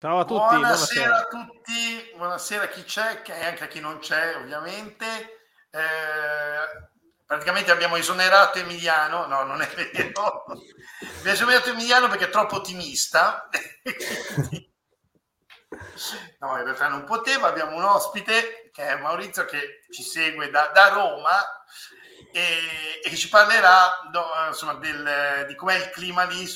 Ciao a tutti. Buonasera, buonasera. a tutti, buonasera a chi c'è e anche a chi non c'è ovviamente. Eh, praticamente abbiamo esonerato Emiliano, no non è vero, abbiamo esonerato Emiliano perché è troppo ottimista. no, in realtà non poteva, abbiamo un ospite che è Maurizio che ci segue da, da Roma e, e, che ci parlerà insomma, del, di com'è il clima lì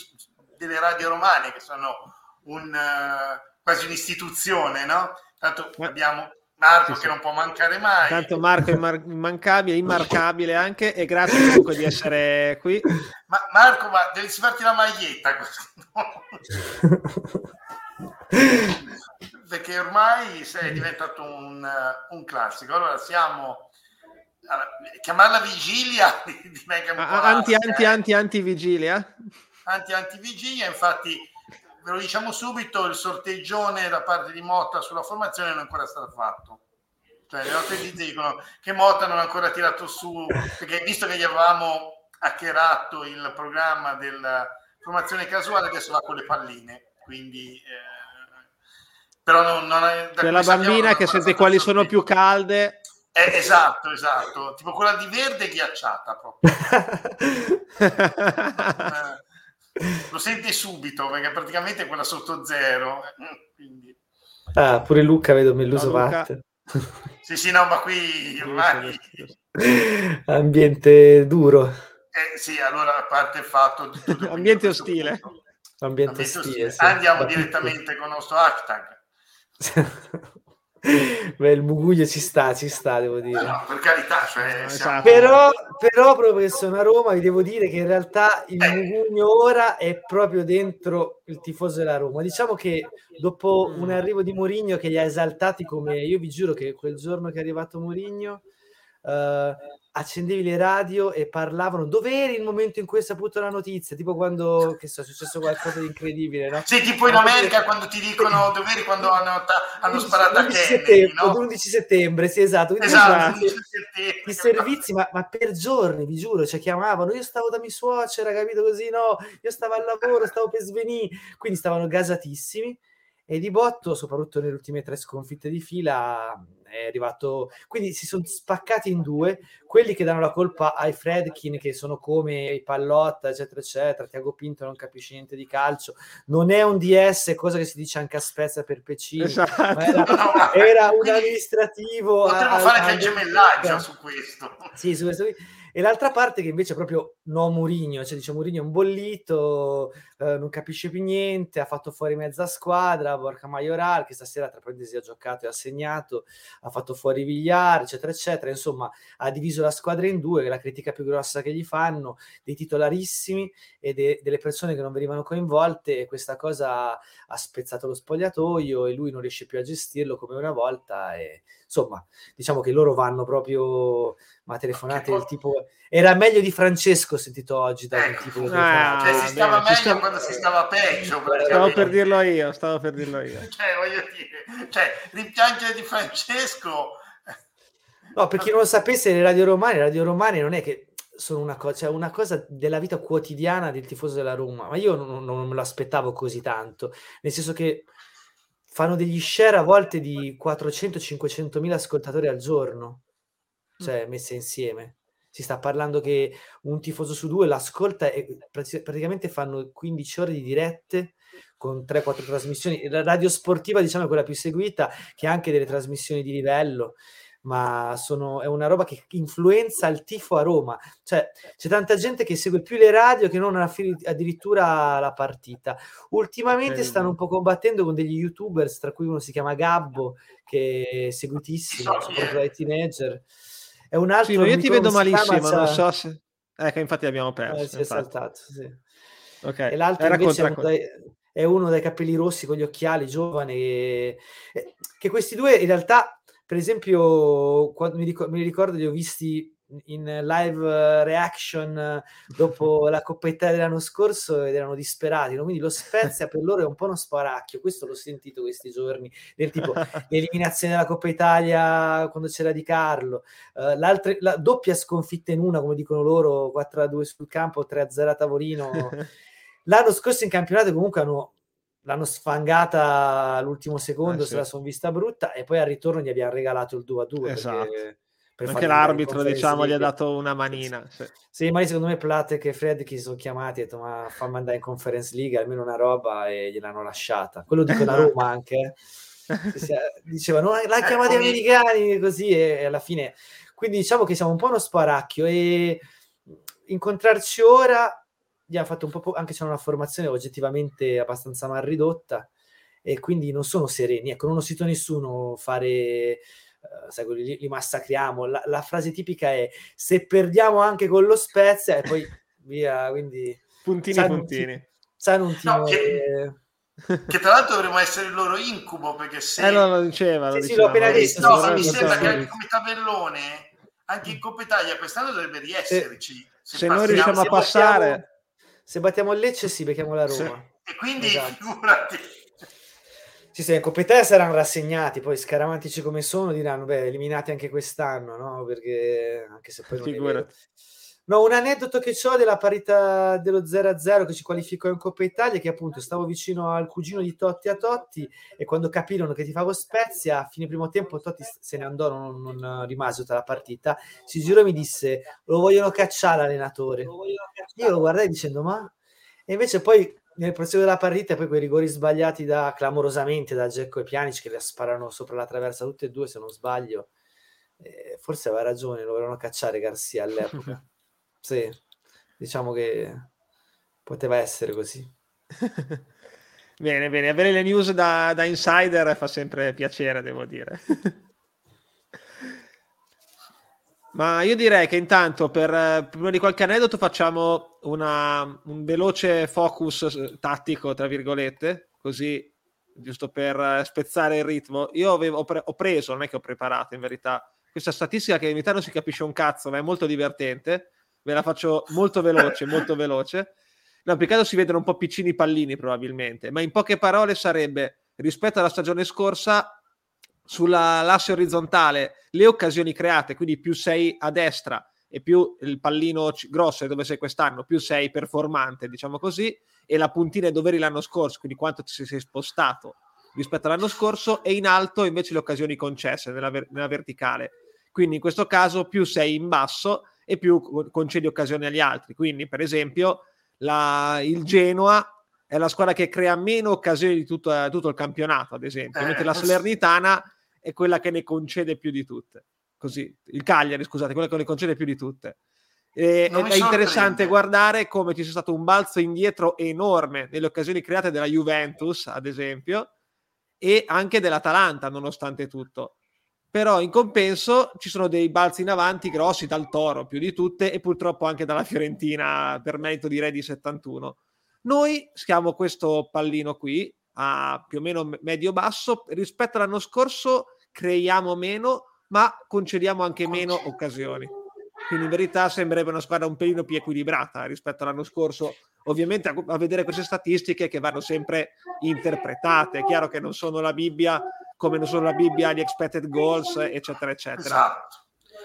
delle radio romane che sono un, uh, quasi un'istituzione, no? Tanto abbiamo Marco sì, che non può mancare mai. Tanto Marco è immar- immancabile, immarcabile anche e grazie comunque di essere qui. Ma Marco, ma devi farti la maglietta. Perché ormai è diventato un, un classico. Allora siamo chiamarla vigilia diventa un po' anti, anti, anti, anti vigilia anti, anti vigilia infatti ve lo diciamo subito, il sorteggione da parte di Motta sulla formazione non è ancora stato fatto. Cioè, le nostre notizie dicono che Motta non ha ancora tirato su, perché visto che gli avevamo hackerato il programma della formazione casuale, adesso va con le palline. Quindi, eh, però non, non è, C'è la bambina che sente quali sono più calde. Eh, esatto, esatto, tipo quella di verde ghiacciata proprio. eh, lo senti subito perché praticamente è quella sotto zero. Quindi... Ah, pure Luca vedo Melluso no, Luca... Sì, sì, no, ma qui ormai... Ambiente duro. Eh, sì, allora a parte il fatto... Di Ambiente ostile. Ambiente, Ambiente ostile, ostile. Sì. Andiamo direttamente con il nostro hashtag. Beh, il Muguglio ci sta, ci sta, devo dire. No, per carità, cioè, siamo... però, però, proprio che sono a Roma, vi devo dire che in realtà il eh. Mugugno ora è proprio dentro il tifoso della Roma. Diciamo che dopo un arrivo di Mourinho che li ha esaltati come io vi giuro che quel giorno che è arrivato Mourinho uh, accendevi le radio e parlavano. Dove eri il momento in cui hai saputo la notizia? Tipo quando che so, è successo qualcosa di incredibile no? sì tipo in America quando ti dicono dove eri quando hanno, hanno sparato a Kennedy no? l'11 settembre sì esatto, esatto i servizi ma, ma, per giorni vi giuro ci chiamavano io stavo da mia suocera capito così no? Io stavo al lavoro stavo per svenire quindi stavano gasatissimi e di botto, soprattutto nelle ultime tre sconfitte di fila, è arrivato. Quindi si sono spaccati in due quelli che danno la colpa ai Fredkin, che sono come i Pallotta, eccetera, eccetera. Tiago Pinto non capisce niente di calcio, non è un DS, cosa che si dice anche a Spezia per Pecino, esatto. era, era, un amministrativo. Potremmo fare anche il gemellaggio su questo. Sì, su questo e l'altra parte che invece è proprio no Murigno, cioè dice Murigno è un bollito, eh, non capisce più niente, ha fatto fuori mezza squadra, Borca Majoral che stasera tra parentesi ha giocato e ha segnato, ha fatto fuori Vigliar, eccetera, eccetera, insomma ha diviso la squadra in due, che è la critica più grossa che gli fanno, dei titolarissimi e de- delle persone che non venivano coinvolte e questa cosa ha spezzato lo spogliatoio e lui non riesce più a gestirlo come una volta e insomma diciamo che loro vanno proprio ma telefonate del tipo era meglio di Francesco sentito oggi da ecco. tipo ah, cioè, si stava bene, meglio stava... quando si stava peggio stavo per dirlo io stavo per dirlo io. Cioè voglio dire cioè rimpiangere di Francesco. No per chi non lo sapesse le radio romane le radio romane non è che sono una cosa, cioè una cosa della vita quotidiana del tifoso della Roma, ma io non, non me lo aspettavo così tanto, nel senso che fanno degli share a volte di 400-500 mila ascoltatori al giorno, cioè messe insieme. Si sta parlando che un tifoso su due l'ascolta e praticamente fanno 15 ore di dirette con 3-4 trasmissioni. La radio sportiva, diciamo, è quella più seguita, che ha anche delle trasmissioni di livello ma sono, è una roba che influenza il tifo a Roma. Cioè, c'è tanta gente che segue più le radio che non addirittura la partita. Ultimamente stanno un po' combattendo con degli youtubers, tra cui uno si chiama Gabbo, che è seguitissimo, soprattutto dai teenager. È un altro... Sì, io ti vedo malissimo, chiama, non so se... Ecco, infatti abbiamo perso. Eh, si è saltato, sì. Okay. E l'altro Era invece è uno, dai, è uno, dai, capelli rossi con gli occhiali, giovane, e... che questi due in realtà per esempio, quando mi, ricordo, mi ricordo li ho visti in live reaction dopo la Coppa Italia dell'anno scorso ed erano disperati, no? quindi lo Spezia per loro è un po' uno sparacchio, questo l'ho sentito questi giorni, del tipo l'eliminazione della Coppa Italia quando c'era Di Carlo, uh, la doppia sconfitta in una, come dicono loro, 4-2 sul campo, 3-0 a tavolino. L'anno scorso in campionato comunque hanno l'hanno sfangata all'ultimo secondo, Eh, se sì. la sono vista brutta e poi al ritorno gli abbiamo regalato il 2 a 2 Esatto. per Anche l'arbitro, diciamo, gli ha dato una manina. sì. Sì, ma lì secondo me Platek e Fred si sono chiamati e detto ma fammi andare in Conference League almeno una roba e gliel'hanno lasciata. Quello dico da Roma anche. eh. Eh, Dicevano l'ha chiamati Eccomi. americani così e, alla fine quindi diciamo che siamo un po' uno sparacchio e incontrarci ora gli ha fatto un po' po- anche se è una formazione oggettivamente abbastanza mal ridotta e quindi non sono sereni ecco non ho sentito nessuno fare eh, sai, quelli li, li massacriamo la, la frase tipica è se perdiamo anche con lo Spezia e poi via quindi Puntini, Sai, non puntini. sanno un No, timo che- Che tra l'altro dovremmo essere il loro incubo perché se Eh, no, lo diceva, lo Sì, sì, diceva. l'ho appena visto, No, sì, mi sì, sembra che anche come tabellone, anche in Coppa Italia quest'anno dovrebbe riesserci. Se noi passiamo- riusciamo a se passare... battiamo- se battiamo il Lecce sì becchiamo la Sì. Roma E quindi Esatto. figurati. Sì, sì, in Coppa Italia saranno rassegnati, poi scaramantici come sono diranno, beh, eliminati anche quest'anno, no? Perché anche se poi non. Figurati. No, un aneddoto che ho della parità dello 0-0 che ci qualificò in Coppa Italia, che appunto stavo vicino al cugino di Totti a Totti e quando capirono che ti favo Spezia, a fine primo tempo Totti se ne andò, non, non rimase tutta la partita, si girò e mi disse lo vogliono cacciare l'allenatore. Io lo guardai dicendo ma... E invece poi nel proseguo della partita poi quei rigori sbagliati da clamorosamente da Gecko e Pjanic che le sparano sopra la traversa tutte e due se non sbaglio eh, forse aveva ragione lo volevano cacciare Garcia all'epoca sì, diciamo che poteva essere così bene, bene. Avere le news da, da insider fa sempre piacere, devo dire. Ma io direi che intanto, per, eh, prima di qualche aneddoto, facciamo una- un veloce focus eh, tattico, tra virgolette, così, giusto per eh, spezzare il ritmo. Io avevo, ho, pre- ho preso, non è che ho preparato in verità, questa statistica che in realtà non si capisce un cazzo, ma è molto divertente. Ve la faccio molto veloce, molto veloce. No, più si vedono un po' piccini i pallini probabilmente, ma in poche parole sarebbe rispetto alla stagione scorsa sulla l'asse orizzontale le occasioni create, quindi più sei a destra e più il pallino c- grosso è dove sei quest'anno, più sei performante, diciamo così, e la puntina è dove eri l'anno scorso, quindi quanto ti sei- spostato rispetto all'anno scorso, e in alto invece le occasioni concesse nella, ver- nella verticale. Quindi in questo caso più sei in basso e più co- concedi occasioni agli altri. Quindi, per esempio, la- il Genoa è la squadra che crea meno occasioni di tutto, tutto il campionato, ad esempio, Eh, mentre la questo- Salernitana è quella che ne concede più di tutte. Così, il Cagliari, scusate, quella che ne concede più di tutte. E- è interessante guardare come ci sia stato un balzo indietro enorme nelle occasioni create dalla Juventus, ad esempio, e anche dell'Atalanta, nonostante tutto. Però in compenso ci sono dei balzi in avanti grossi dal Toro più di tutte e purtroppo anche dalla Fiorentina per merito direi di 71. Noi schiamo questo pallino qui a più o meno medio-basso rispetto all'anno scorso creiamo meno ma concediamo anche meno occasioni. Quindi in verità sembrerebbe una squadra un pelino più equilibrata rispetto all'anno scorso. Ovviamente a, a vedere queste statistiche che vanno sempre interpretate. È chiaro che non sono la Bibbia come non sono la Bibbia gli expected goals, eccetera, eccetera. Esatto.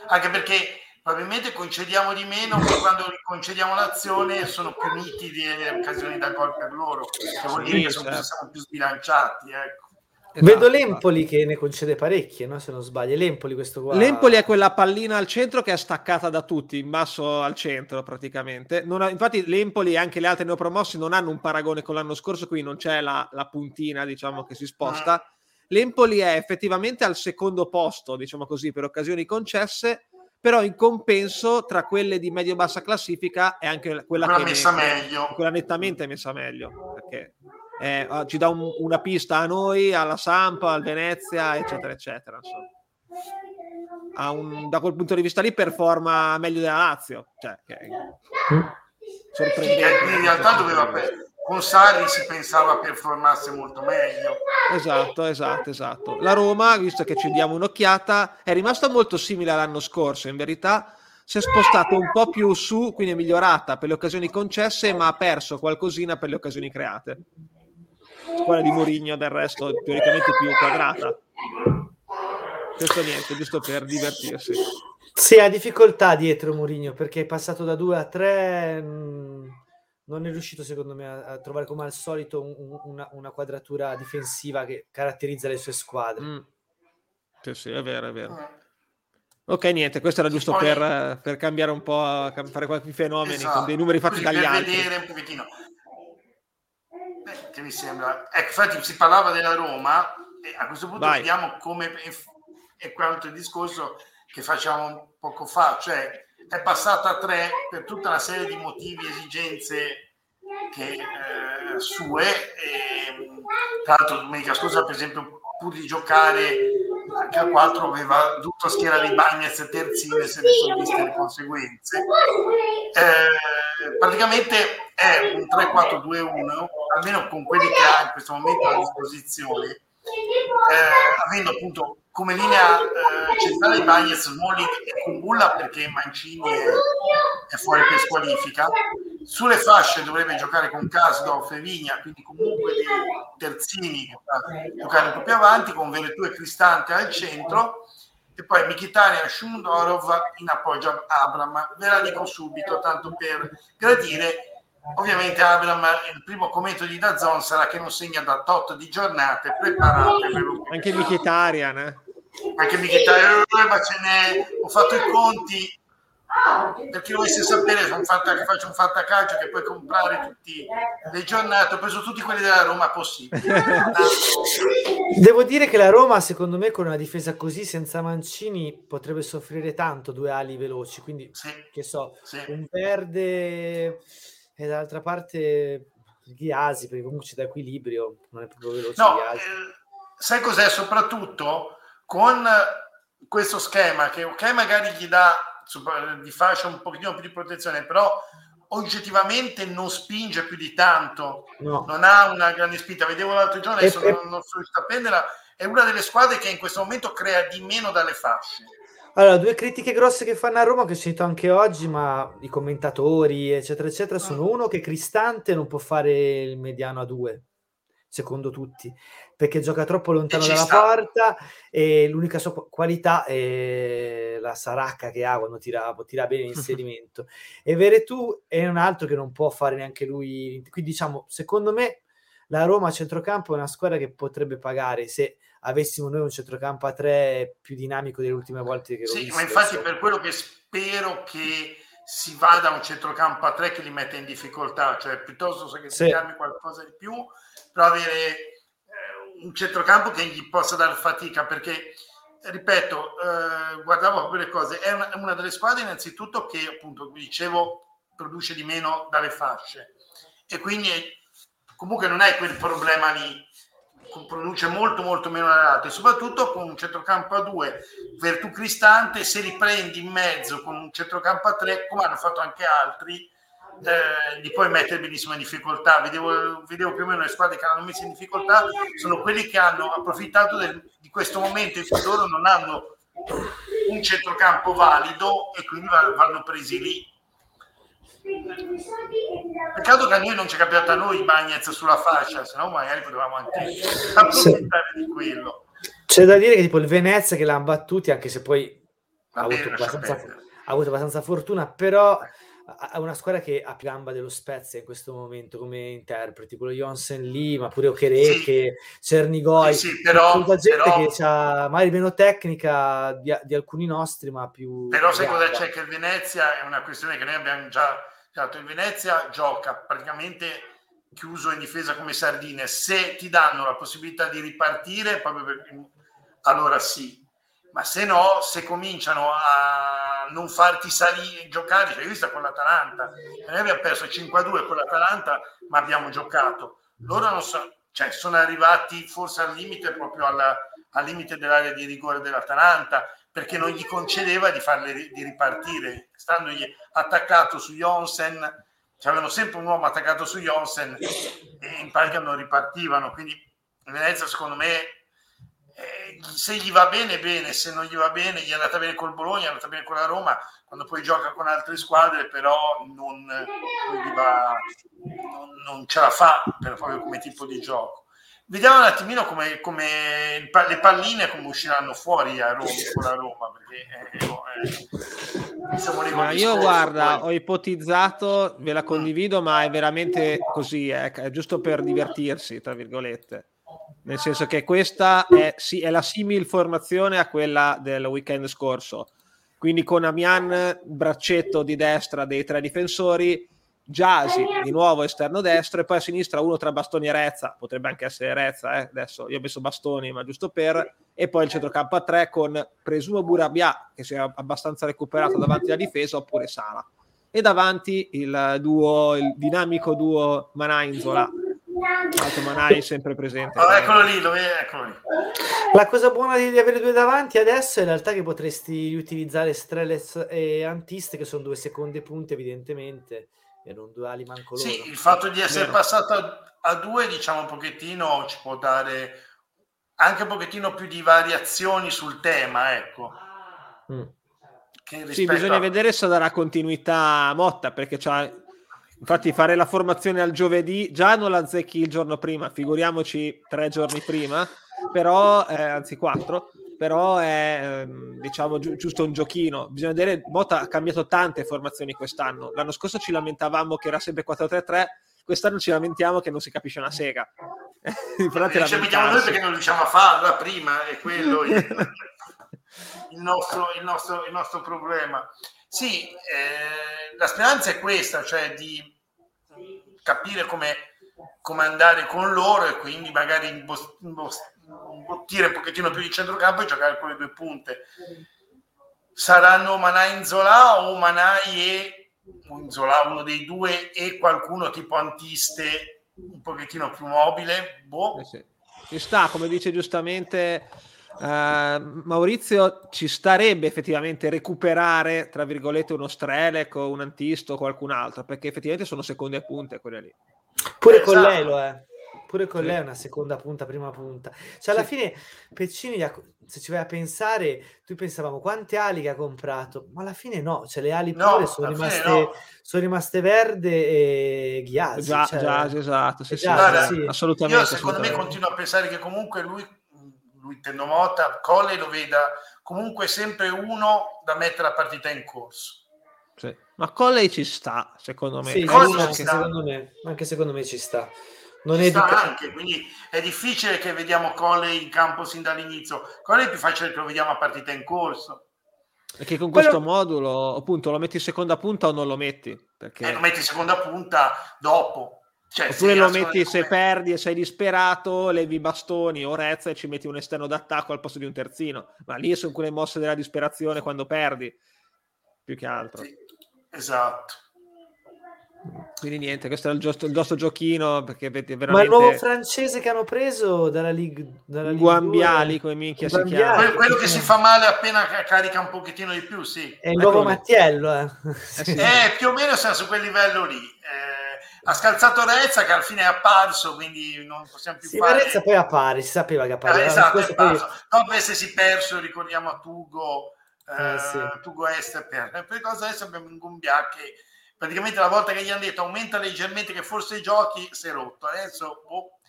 Anche perché probabilmente concediamo di meno, ma quando concediamo l'azione sono più nitidi le occasioni da gol per loro. Che vuol dire Sì, che sono più- certo. siamo più sbilanciati. Ecco. Esatto, vedo esatto. l'Empoli che ne concede parecchie no? se non sbaglio l'Empoli questo qua L'Empoli è quella pallina al centro che è staccata da tutti, in basso al centro praticamente. Non ha- infatti l'Empoli e anche le altre neopromossi non hanno un paragone con l'anno scorso, quindi non c'è la, la puntina diciamo, che si sposta. L'Empoli è effettivamente al secondo posto, diciamo così, per occasioni concesse, però in compenso tra quelle di medio-bassa classifica è anche quella, Quella che messa ne- meglio. quella nettamente messa meglio, perché eh, ah, ci dà un- una pista a noi, alla Sampa, al Venezia, eccetera, eccetera. insomma. Ha un- da quel punto di vista lì performa meglio della Lazio, cioè, che è Mm. sorprendente. Che in realtà doveva con Sarri si pensava performasse molto meglio. Esatto, esatto, esatto. La Roma, visto che ci diamo un'occhiata, è rimasta molto simile all'anno scorso, in verità si è spostato un po' più su, quindi è migliorata per le occasioni concesse, ma ha perso qualcosina per le occasioni create. Quella di Mourinho del resto teoricamente più quadrata. Questo niente, giusto per divertirsi. Sì, ha difficoltà dietro Mourinho perché è passato da 2 a 3. Non è riuscito secondo me a, a trovare come al solito un, un, una, una, quadratura difensiva che caratterizza le sue squadre. Mm. Sì, sì, è vero, è vero. Mm. Ok, niente, questo era giusto per, per, cambiare un po', fare qualche fenomeni esatto. con dei numeri fatti dagli per altri. vedere un pochettino. Eh, che mi sembra... Ecco, infatti si parlava della Roma, e a questo punto Vai. vediamo come è quanto il discorso che facciamo poco fa, cioè è passata a tre per tutta una serie di motivi, esigenze che, eh, sue. E, tra l'altro domenica scorsa, per esempio, pur di giocare anche a 4 aveva dovuto schierare i Bagnets e terzine se ne sono viste le conseguenze. Eh, praticamente è un 3-4-2-1, almeno con quelli che ha in questo momento a disposizione, eh, avendo appunto come linea eh, centrale Bagnets, Smalling e Kumbulla perché Mancini è, è, fuori per squalifica. Sulle fasce dovrebbe giocare con Kasdorf e quindi comunque dei terzini che fa giocare un po' più avanti, con Veretù e Cristante al centro e poi e Shundorov in appoggio a Abram. Ve la dico subito, tanto per gradire Ovviamente Abram, il primo commento di Dazon sarà che non segna da tot di giornate, preparate. Anche Mkhitaryan, eh? Anche Mkhitaryan, ma ce n'è, ho fatto i conti, per chi volesse sapere fatta, che faccio un fantacalcio che puoi comprare tutti le giornate, ho preso tutti quelli della Roma possibile. Devo dire che la Roma, secondo me, con una difesa così senza Mancini potrebbe soffrire tanto due ali veloci, quindi sì, che so, sì. un verde e dall'altra parte Ghiasi, perché comunque c'è da equilibrio, non è proprio veloce no, eh, sai cos'è? Soprattutto con questo schema, che ok magari gli dà di fascia un pochino più di protezione, però oggettivamente non spinge più di tanto, no. non ha una grande spinta. Vedevo l'altro giorno, adesso e, non, non sono riuscito a prenderla, è una delle squadre che in questo momento crea di meno dalle fasce. Allora, due critiche grosse che fanno a Roma, che ho sentito anche oggi, ma i commentatori, eccetera, eccetera, sono ah. uno che Cristante non può fare il mediano a due, secondo tutti, perché gioca troppo lontano dalla sta. porta e l'unica sua qualità è la saracca che ha quando tira, tira bene l'inserimento. e Veretù è un altro che non può fare neanche lui. Quindi, diciamo, secondo me la Roma a centrocampo è una squadra che potrebbe pagare se avessimo noi un centrocampo a tre più dinamico delle ultime volte che sì, ma infatti per quello che spero che si vada a un centrocampo a tre che li mette in difficoltà, cioè piuttosto che si sì. qualcosa di più, però avere eh, un centrocampo che gli possa dare fatica, perché ripeto, eh, guardavo proprio le cose, è una, una, delle squadre innanzitutto che appunto, vi dicevo, produce di meno dalle fasce. E quindi comunque non è quel problema lì produce molto molto meno dalle e soprattutto con un centrocampo a due Vertù Cristante se li prendi in mezzo con un centrocampo a tre come hanno fatto anche altri eh, li puoi mettere benissimo in difficoltà. Vedevo, vedevo, più o meno le squadre che hanno messo in difficoltà sono quelli che hanno approfittato del, di questo momento in cui loro non hanno un centrocampo valido e quindi vanno presi lì Peccato che a noi non ci è capitato a noi Bagnez sulla fascia, se no magari potevamo anche approfittare sì. di quello. C'è da dire che tipo il Venezia che l'hanno battuti, anche se poi ha avuto, abbastanza, ha avuto, abbastanza, fortuna, però ha una squadra che ha più gamba dello Spezia in questo momento come interpreti, quello Jonsen lì, ma pure Okereke, sì. Cernigoi, sì, sì, però, tutta gente però, che ha magari meno tecnica di, di, alcuni nostri, ma più... Però sai cosa c'è? Che il Venezia è una questione che noi abbiamo già dato. Il Venezia gioca praticamente chiuso in difesa come sardine. Se ti danno la possibilità di ripartire, proprio per, allora sì. Ma se no, se cominciano a non farti salire, giocare, cioè, visto con l'Atalanta, noi abbiamo perso 5-2 con l'Atalanta, ma abbiamo giocato. Loro non so, cioè, sono arrivati forse al limite, proprio alla, al limite dell'area di rigore dell'Atalanta, perché non gli concedeva di farle di ripartire, standogli attaccato su Jonsen, cioè avevano sempre un uomo attaccato su Jonsen e in pratica non ripartivano, quindi Venezia secondo me eh, se gli va bene, bene, se non gli va bene, gli è andata bene col Bologna, è andata bene con la Roma, quando poi gioca con altre squadre, però non, non, va, non, non ce la fa per, proprio come tipo di gioco. Vediamo un attimino come, come le palline come usciranno fuori a Roma, con la Roma perché eh, eh, siamo ma io guarda poi. ho ipotizzato ve la condivido ma è veramente così eh, è giusto per divertirsi tra virgolette nel senso che questa è, sì, è la simil formazione a quella del weekend scorso quindi con Amian braccetto di destra dei tre difensori Giasi di nuovo esterno destro e poi a sinistra uno tra Bastoni e Rezza, potrebbe anche essere Rezza, eh? adesso io ho messo Bastoni ma giusto per, e poi il centrocampo a tre con presumo Burabia che si è abbastanza recuperato davanti alla difesa oppure Sala e davanti il duo, il dinamico duo Manai-Inzola L'altro Manai sempre presente. Oh, eccolo lì, dove eccolo lì. La cosa buona di, di, avere due davanti adesso è in realtà che potresti utilizzare Streles e Antiste, che sono due seconde punte, evidentemente, e non due ali manco loro. Sì, il fatto di essere Vero. passato a, a, due, diciamo un pochettino, ci può dare anche un pochettino più di variazioni sul tema, ecco. Mm. Sì, bisogna a... vedere se darà continuità a Motta, perché c'ha... Infatti fare la formazione al giovedì già non la zecchi il giorno prima, figuriamoci tre giorni prima, però, eh, anzi quattro, però è ehm, diciamo gi- giusto un giochino. Bisogna vedere, Mota ha cambiato tante formazioni quest'anno. L'anno scorso ci lamentavamo che era sempre 4-3-3, quest'anno ci lamentiamo che non si capisce una sega. ci lamentiamo noi perché non riusciamo a farla prima, è quello il, il, nostro, il, nostro, il nostro, problema. Sì, eh, la speranza è questa, cioè di capire come, come andare con loro e quindi magari impost- imbottire un pochettino più di centrocampo e giocare con le due punte. Saranno Manai Inzola o Manai e Inzola, uno dei due, e qualcuno tipo Antiste un pochettino più mobile? Boh. Eh sì. Ci sta, come dice giustamente uh, Maurizio, ci starebbe effettivamente recuperare, tra virgolette, uno Strelec o un Antisto o qualcun altro, perché effettivamente sono seconde punte quelle lì. Pure esatto. con lei lo è. Pure con sì. lei è una seconda punta, prima punta. Cioè, alla sì. fine, Peccini, se ci vai a pensare, tu pensavamo quante ali che ha comprato, ma alla fine no, cioè le ali no, pure sono rimaste, no. sono rimaste verde e ghiacci. Già, cioè, già, esatto, sì, Guarda, sì, assolutamente. Io secondo assolutamente. me continuo a pensare che comunque lui, lui Tendo Mota, Colle lo veda comunque sempre uno da mettere la partita in corso. Sì. Ma Colley ci sta, secondo me. Sì, anche, secondo me. anche secondo me ci sta non è di... anche, quindi è difficile che vediamo Cole in campo sin dall'inizio. Cole è più facile che lo vediamo a partita in corso. Perché con questo Quello... modulo, appunto, lo metti in seconda punta o non lo metti? Perché... Eh, lo metti in seconda punta dopo. Cioè, Oppure lo metti se perdi e sei disperato, levi i bastoni o Rezza e ci metti un esterno d'attacco al posto di un terzino. Ma lì sono quelle mosse della disperazione quando perdi, più che altro. Sì, esatto. Quindi niente, questo è il, giusto, il nostro giochino perché veramente... Ma il nuovo francese che hanno preso dalla Ligue... Dalla Guambiali, come minchia si chiama. Quello, quello che si fa male appena carica un pochettino di più, sì. È il nuovo Mattiello, eh. Eh, sì. eh, più o meno siamo su quel livello lì. Eh, ha scalzato Rezza che alla fine è apparso, quindi non possiamo più sì, fare... Rezza poi appare, si sapeva che appariva. Eh, esatto, è. Poi... Dopo essersi perso, ricordiamo a Tugo, eh, sì. Tugo Est, per, per cosa adesso abbiamo un Gumbia che praticamente la volta che gli hanno detto aumenta leggermente che forse giochi si è rotto. Adesso oh,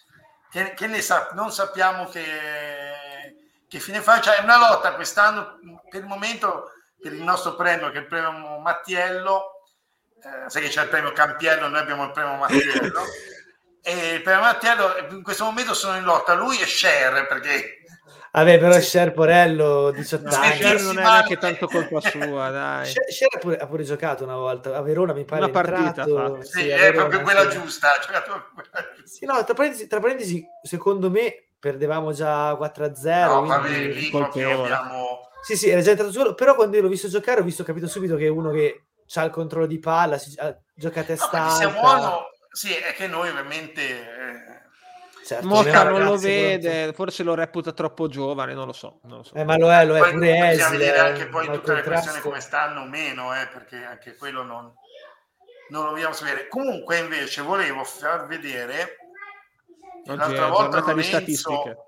che, che, ne sa, non sappiamo che, che fine fa. Cioè è una lotta quest'anno per il momento per il nostro premio che è il premio Mattiello. Eh, sai che c'è il premio Campiello noi abbiamo il premio Mattiello. E il premio Mattiello in questo momento sono in lotta. Lui e Cher perché Vabbè, però sì. Sher Porello 18 no, anni. Sher non è neanche tanto colpa sua, dai. Sher, ha, pure, ha, pure, giocato una volta a Verona, mi pare. Una partita, sì, sì è proprio quella sì. giusta. Sì, no, tra parentesi, tra parentesi, secondo me perdevamo già 4-0. No, vabbè, lì abbiamo... Sì, sì, era già entrato solo, però quando io l'ho visto giocare ho visto, capito subito che è uno che ha il controllo di palla, si, gioca a testa no, Siamo buono, sì, è che noi ovviamente... Eh Certo, Motta non lo vede, forse lo reputa troppo giovane, non lo so. Non lo so. Eh, ma lo è, lo è poi, pure Esile. Bisogna vedere anche poi tutte le questioni come stanno o meno, eh, perché anche quello non, non lo vogliamo sapere. Comunque invece volevo far vedere che l'altra volta Lorenzo,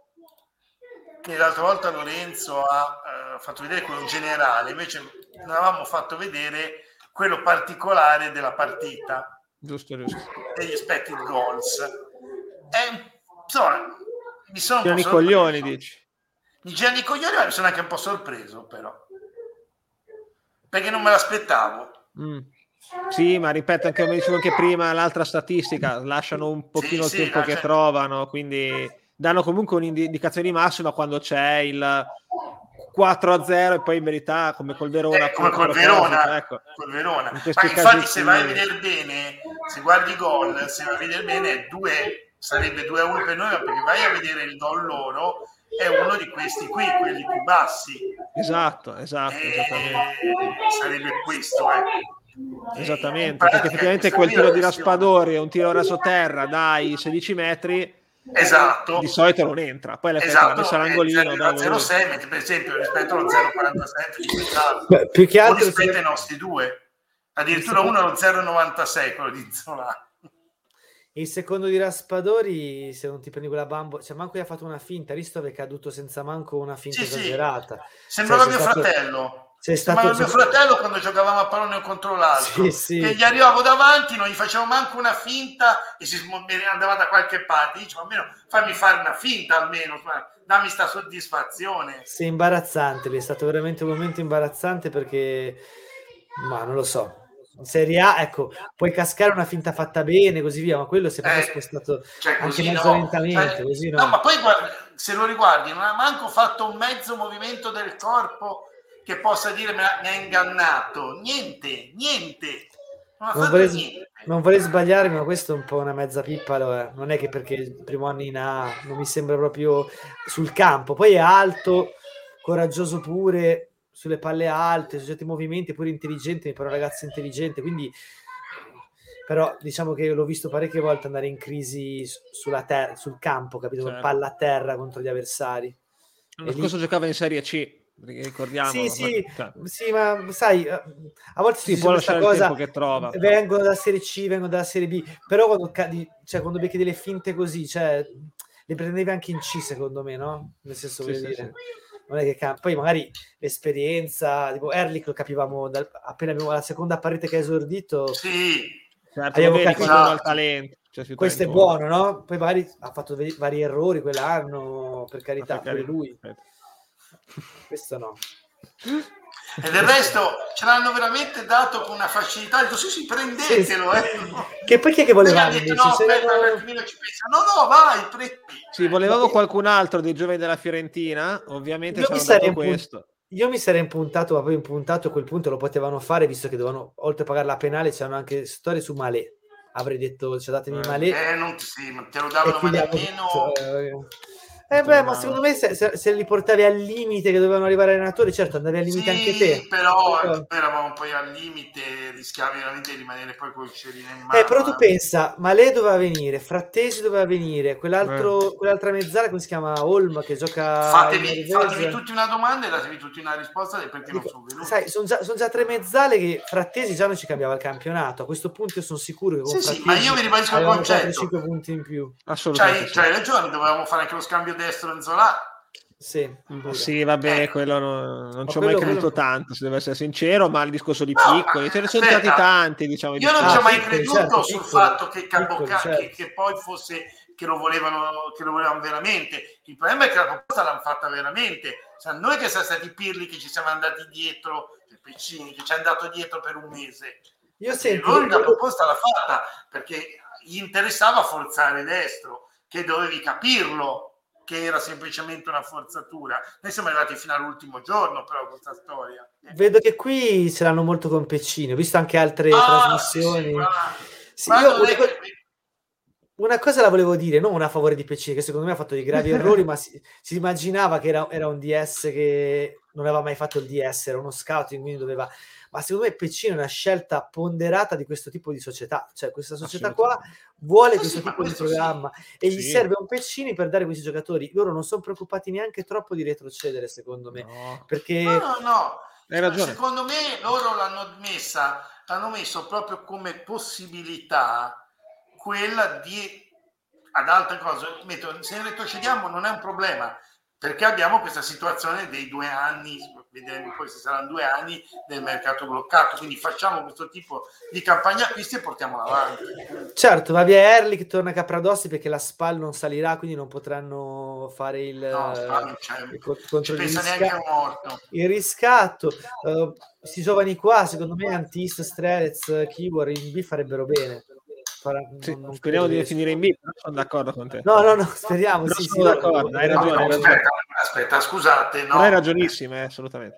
che l'altra volta Lorenzo ha uh, fatto vedere quello generale, invece non avevamo fatto vedere quello particolare della partita. Giusto, giusto. Degli expected goals. È insomma, mi sono un po' i coglioni, dici. Mi girano i coglioni, ma mi sono anche un po' sorpreso, però. Perché non me l'aspettavo. Mm. Sì, ma ripeto, anche come dicevo anche prima, l'altra statistica, lasciano un pochino sì, il tempo che trovano, quindi danno comunque un'indicazione di massima quando c'è il 4 a 0 e poi in verità come col Verona eh, come col Verona, ecco. col Verona. In ma infatti se vai a vedere bene se guardi i gol se vai a vedere bene due, sarebbe 2 a 1 per noi perché vai a vedere il gol loro è uno di questi qui quelli più bassi esatto esatto. Eh, sarebbe questo eh. esattamente perché effettivamente quel tiro di Raspadori è un tiro raso terra dai 16 metri esatto. di solito non entra. Poi esatto, la messa all'angolino. 0,6 per esempio rispetto allo 0,47 Beh, più che altro rispetto ai nostri due. Addirittura uno allo 0,96 quello di Zola. Il secondo di Raspadori, se non ti prendi quella bambola, cioè manco gli ha fatto una finta, Risto è caduto senza manco una finta sì, esagerata. Sì. Sembrava cioè, mio stato... fratello. Sei stato... Ma mio fratello quando giocavamo a pallone contro l'altro, sì, sì. che gli arrivavo davanti, non gli facevo manco una finta e si andava da qualche parte. Dicevo, almeno fammi fare una finta, almeno dammi sta soddisfazione. Sì, imbarazzante, è stato veramente un momento imbarazzante perché, ma non lo so. Serie A, ecco, puoi cascare una finta fatta bene, così via, ma quello si è proprio eh, spostato cioè, anche mezzo no. lentamente. Cioè, così no. no, ma poi guarda, se lo riguardi, non ha manco fatto un mezzo movimento del corpo che possa dire mi ha, ingannato. Niente, niente. Non, non, vorrei, niente. non, vorrei, sbagliare, ma questo è un po' una mezza pippa. È. Non è che perché il primo anno in A non mi sembra proprio sul campo. Poi è alto, coraggioso pure, sulle palle alte, su certi movimenti, pure intelligente, però ragazzo intelligente. Quindi però diciamo che l'ho visto parecchie volte andare in crisi sulla ter- sul campo, capito? Certo. Palla a terra contro gli avversari. L'anno scorso lì... giocava in Serie C, ricordiamo. Sì, sì, ma, cioè. sì, ma sai, eh, a volte si può lasciare cosa, che trova. Vengono dalla Serie C, vengono dalla Serie B, però quando, cadi, cioè, quando becchi delle finte così, cioè, le prendevi anche in C, secondo me, no? Nel senso, sì, sì, dire. Sì. Non è che cam- poi magari l'esperienza, tipo Erlich lo capivamo dal, appena abbiamo la seconda parete che ha esordito. Sì, certo, abbiamo capito il talento. Cioè, questo è buono, no? Poi magari ha fatto vari errori quell'anno, per carità, pure lui. Questo no. E del resto ce l'hanno veramente dato con una facilità. Detto, sì, sì, prendetelo. Sì, eh. Che poi chi è che voleva? Detto, no, aspetta, pensa. No, no, vai, prendi. Sì, volevamo qualcun altro dei giovani della Fiorentina. Ovviamente io ci hanno questo. Io mi sarei impuntato, ma poi impuntato a quel punto lo potevano fare, visto che dovevano, oltre a pagare la penale, c'erano anche storie su Malé. Avrei detto, cioè, datemi eh, Malé. Eh, non, sì, ma te lo davano meno. Tutto, eh beh, ma secondo me se, se, se, li portavi al limite che dovevano arrivare ai allenatori, certo andavi al limite sì, anche te. però però eravamo poi al limite, rischiavi veramente di rimanere poi col cerino in mano. Eh, però tu eh. pensa, ma lei doveva venire, Frattesi doveva venire, quell'altro, eh. quell'altra mezzala, come si chiama? Olm, che gioca... Fatevi, fatevi tutti una domanda e datevi tutti una risposta perché Dico, non sono venuti. Sai, sono già, son già, tre mezzale che Frattesi già non ci cambiava il campionato. A questo punto io sono sicuro che con sì, sì, ma io mi ribadisco il concetto. 5 punti in più. Assolutamente. C'hai, c'hai ragione, dovevamo fare anche lo scambio destro-Zola sì, sì, vabbè, ecco. quello non, non ci ho mai creduto quello... tanto, se devo essere sincero, ma il discorso di no, piccoli, ce ne sono stati tanti, diciamo. Io non ci ho mai creduto certo, sul piccoli, fatto che, Capoca- certo. che, che, poi fosse che lo, volevano, che lo volevano veramente. Il problema è che la proposta l'hanno fatta veramente. Cioè, noi che siamo stati pirli che ci siamo andati dietro, il Piccini che ci è andato dietro per un mese. Io sento, lui la proposta l'ha fatta perché gli interessava forzare destro, che dovevi capirlo che era semplicemente una forzatura. Noi siamo arrivati fino all'ultimo giorno, però, questa storia. Vedo che qui ce l'hanno molto con Peccino, ho visto anche altre ah, trasmissioni. Sì, ma... Sì, ma io, una, che... una, cosa la volevo dire, non una a favore di Peccino, che secondo me ha fatto dei gravi errori, ma si, si, immaginava che era, era un DS che non aveva mai fatto il DS, era uno scouting, quindi doveva ma secondo me Peccino è una scelta ponderata di questo tipo di società, cioè questa società qua vuole questo sì, tipo di programma sì. e gli sì. serve un Peccini per dare questi giocatori. Loro non sono preoccupati neanche troppo di retrocedere, secondo me, no. perché... No, no, no. Hai ragione. Secondo me loro l'hanno messa, l'hanno messo proprio come possibilità quella di ad altre cose. Metto, se retrocediamo non è un problema, perché abbiamo questa situazione dei due anni, vedremo poi se saranno due anni del mercato bloccato, quindi facciamo questo tipo di campagna acquisti e portiamola avanti. Certo, va via Erli che torna a Capradossi perché la SPAL non salirà, quindi non potranno fare il, no, il, il contro il, risca- il riscatto. Uh, questi giovani qua, secondo me, Antis, Strelez, Kibor in B farebbero bene. Sì, non, speriamo di finire in B, sono d'accordo con te. No, no, no, speriamo. Sì, sono sì, d'accordo, hai ragione. hai ragione. Aspetta, aspetta, scusate. No. hai ragionissimo, eh, assolutamente.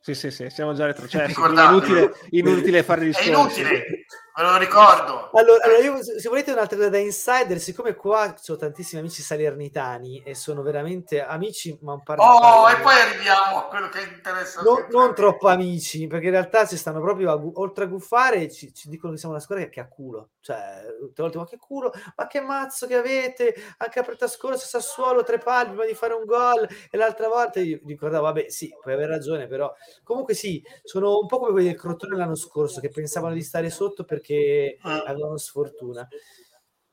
Sì, sì, sì, siamo già retrocessi. È inutile, inutile fare discorsi. È inutile, me lo ricordo. Allora, allora io, se volete un'altra cosa da insider, siccome qua ho tantissimi amici salernitani e sono veramente amici, ma un par Oh, e poi arriviamo a quello che interessa. Non, non troppo amici, perché in realtà ci stanno proprio, a, oltre a guffare, ci, ci, dicono che siamo una squadra che ha culo. Cioè, tutte volte, ma che culo, ma che mazzo che avete, anche a preta scorsa Sassuolo, tre palli prima di fare un gol, e l'altra volta io ricordavo, vabbè, sì, puoi aver ragione, però comunque sì, sono un po' come quelli del Crotone l'anno scorso, che pensavano di stare sotto perché perché ah. avevano sfortuna.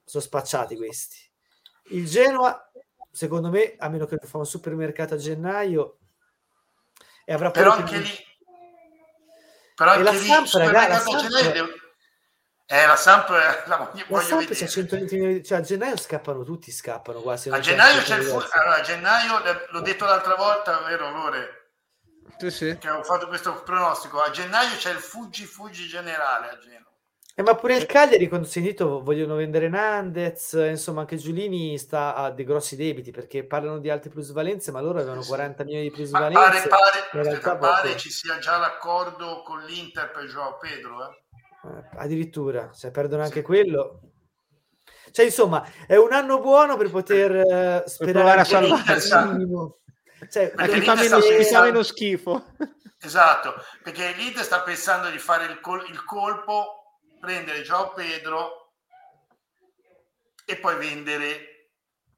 Sono spacciati questi. Il Genoa, secondo me, a meno che fa un supermercato a gennaio, e avrà però anche lì però anche la lì Samp, raga, la Samp, gennaio, eh, la Samp, la, voglio, la Samp c'è 120 milioni, cioè a gennaio scappano tutti, scappano quasi. A gennaio c'è il fu- allora, a gennaio, l'ho detto l'altra volta, vero Lore? Sì, sì. Che ho fatto questo pronostico. A gennaio c'è il fuggi fuggi generale a Genova. Eh, ma pure il Cagliari, quando si è sentito, vogliono vendere Nandez, insomma anche Giulini sta a dei grossi debiti perché parlano di alte plusvalenze, ma loro avevano 40 milioni di plusvalenze. Ma pare, pare, aspetta, pare ci sia già l'accordo con l'Inter per Joao Pedro. Eh? Eh, addirittura, se perdono anche sì. quello. Cioè, insomma, è un anno buono per poter uh, sperare a salvarsi. Cioè, mi fa, meno, fa meno schifo. Esatto, perché l'Inter sta pensando di fare il, col- il colpo prendere Gio Pedro e poi vendere,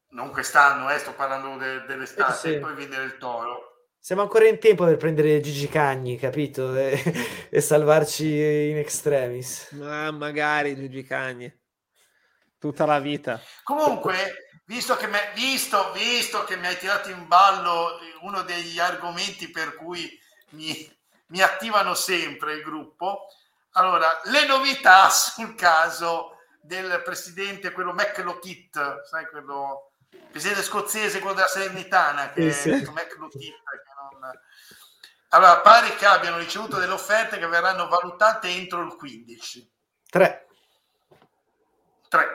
non quest'anno, eh, sto parlando de- dell'estate, eh sì. e poi vendere il Toro. Siamo ancora in tempo per prendere Gigi Cagni, capito? E, e salvarci in extremis. Ma magari Gigi Cagni. Tutta la vita. Comunque, visto che, me, visto, visto che mi hai tirato in ballo uno degli argomenti per cui mi, mi attivano sempre il gruppo, allora, le novità sul caso del presidente, quello McLaughlin, sai, quello presidente scozzese, quello della Salernitana, che sì, è sì. Non... Allora, pare che abbiano ricevuto delle offerte che verranno valutate entro il 15. Tre. Tre.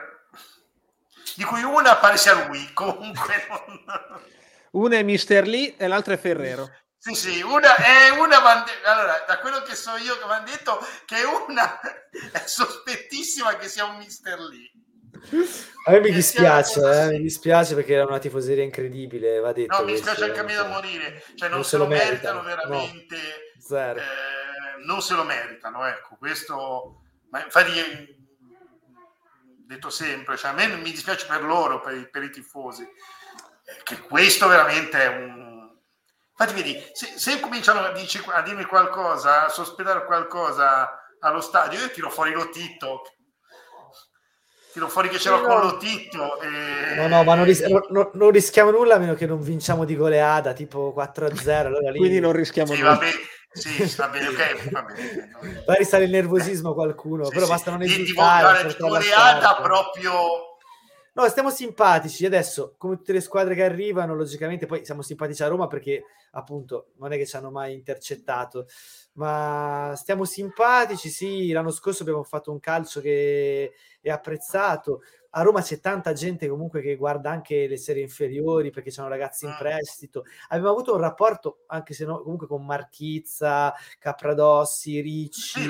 Di cui una pare sia lui, comunque. Non... Una è Mister Lee e l'altra è Ferrero. Sì, sì, una è una allora, da quello che so io che mi hanno detto che una è sospettissima che sia un Mister Lee. A me mi dispiace, eh, mi dispiace perché era una tifoseria incredibile, va detto. No, mi dispiace anche a me da morire, cioè non, non se, lo meritano, meritano veramente, no, eh, non se lo meritano, ecco, questo, ma infatti detto sempre, cioè a me mi dispiace per loro, per, per i tifosi, che questo veramente è un Infatti, vedi, se, se cominciano a, dici, a, dirmi qualcosa, a sospetare qualcosa allo stadio, io tiro fuori Lotito. Tiro fuori che ce l'ho no. con Lotito. E... No, no, ma non, ris- no, non, rischiamo nulla a meno che non vinciamo di goleada tipo 4-0. Allora lì... Quindi non rischiamo sì, nulla. Vabbè. Sì, va bene, ok, va bene. Magari sale il nervosismo qualcuno, sì, però sì. basta non esitare. Di goleada proprio No, stiamo simpatici. Adesso, come tutte le squadre che arrivano, logicamente, poi siamo simpatici a Roma perché appunto non è che ci hanno mai intercettato, ma stiamo simpatici. Sì, l'anno scorso abbiamo fatto un calcio che è apprezzato. A Roma c'è tanta gente comunque che guarda anche le serie inferiori perché c'hanno ragazzi in ah. prestito. Abbiamo avuto un rapporto, anche se no, comunque con Marchizza, Capradossi, Ricci, sì,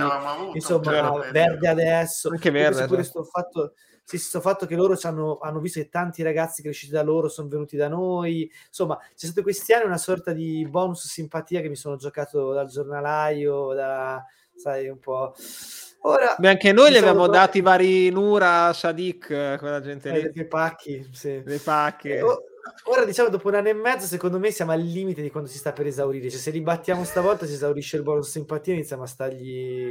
insomma, Verde adesso. Anche Verde. Pure sto fatto sì, sto fatto che loro hanno, hanno, visto che tanti ragazzi cresciuti da loro sono venuti da noi. Insomma, c'è stato questi anni una sorta di bonus simpatia che mi sono giocato dal giornalaio, da sai, un po'. Ora, Beh, anche noi gli abbiamo dati vari Nura, Sadik, quella gente lì. Eh, dei pacchi, sì. Dei pacchi. Eh, oh, ora diciamo dopo un anno e mezzo, secondo me siamo al limite di quando si sta per esaurire. Cioè, se li battiamo stavolta, si esaurisce il bonus simpatia e iniziamo a stargli.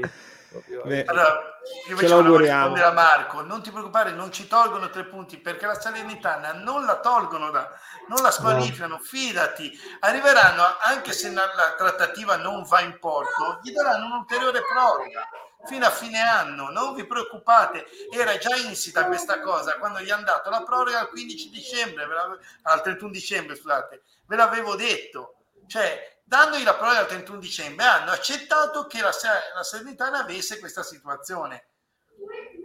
Beh, Allora, io ce rispondere a Marco, non ti preoccupare, non ci tolgono tre punti perché la Salernitana non la tolgono, da, non la squalificano, fidati, arriveranno, anche se la, la trattativa non va in porto, gli daranno un'ulteriore proroga fino a fine anno, non vi preoccupate, era già insita questa cosa quando gli hanno dato la proroga al 15 dicembre, al 31 dicembre, scusate, ve l'avevo detto, cioè dandogli la proroga al 31 dicembre. Hanno accettato che la, la Salernitana avesse questa situazione.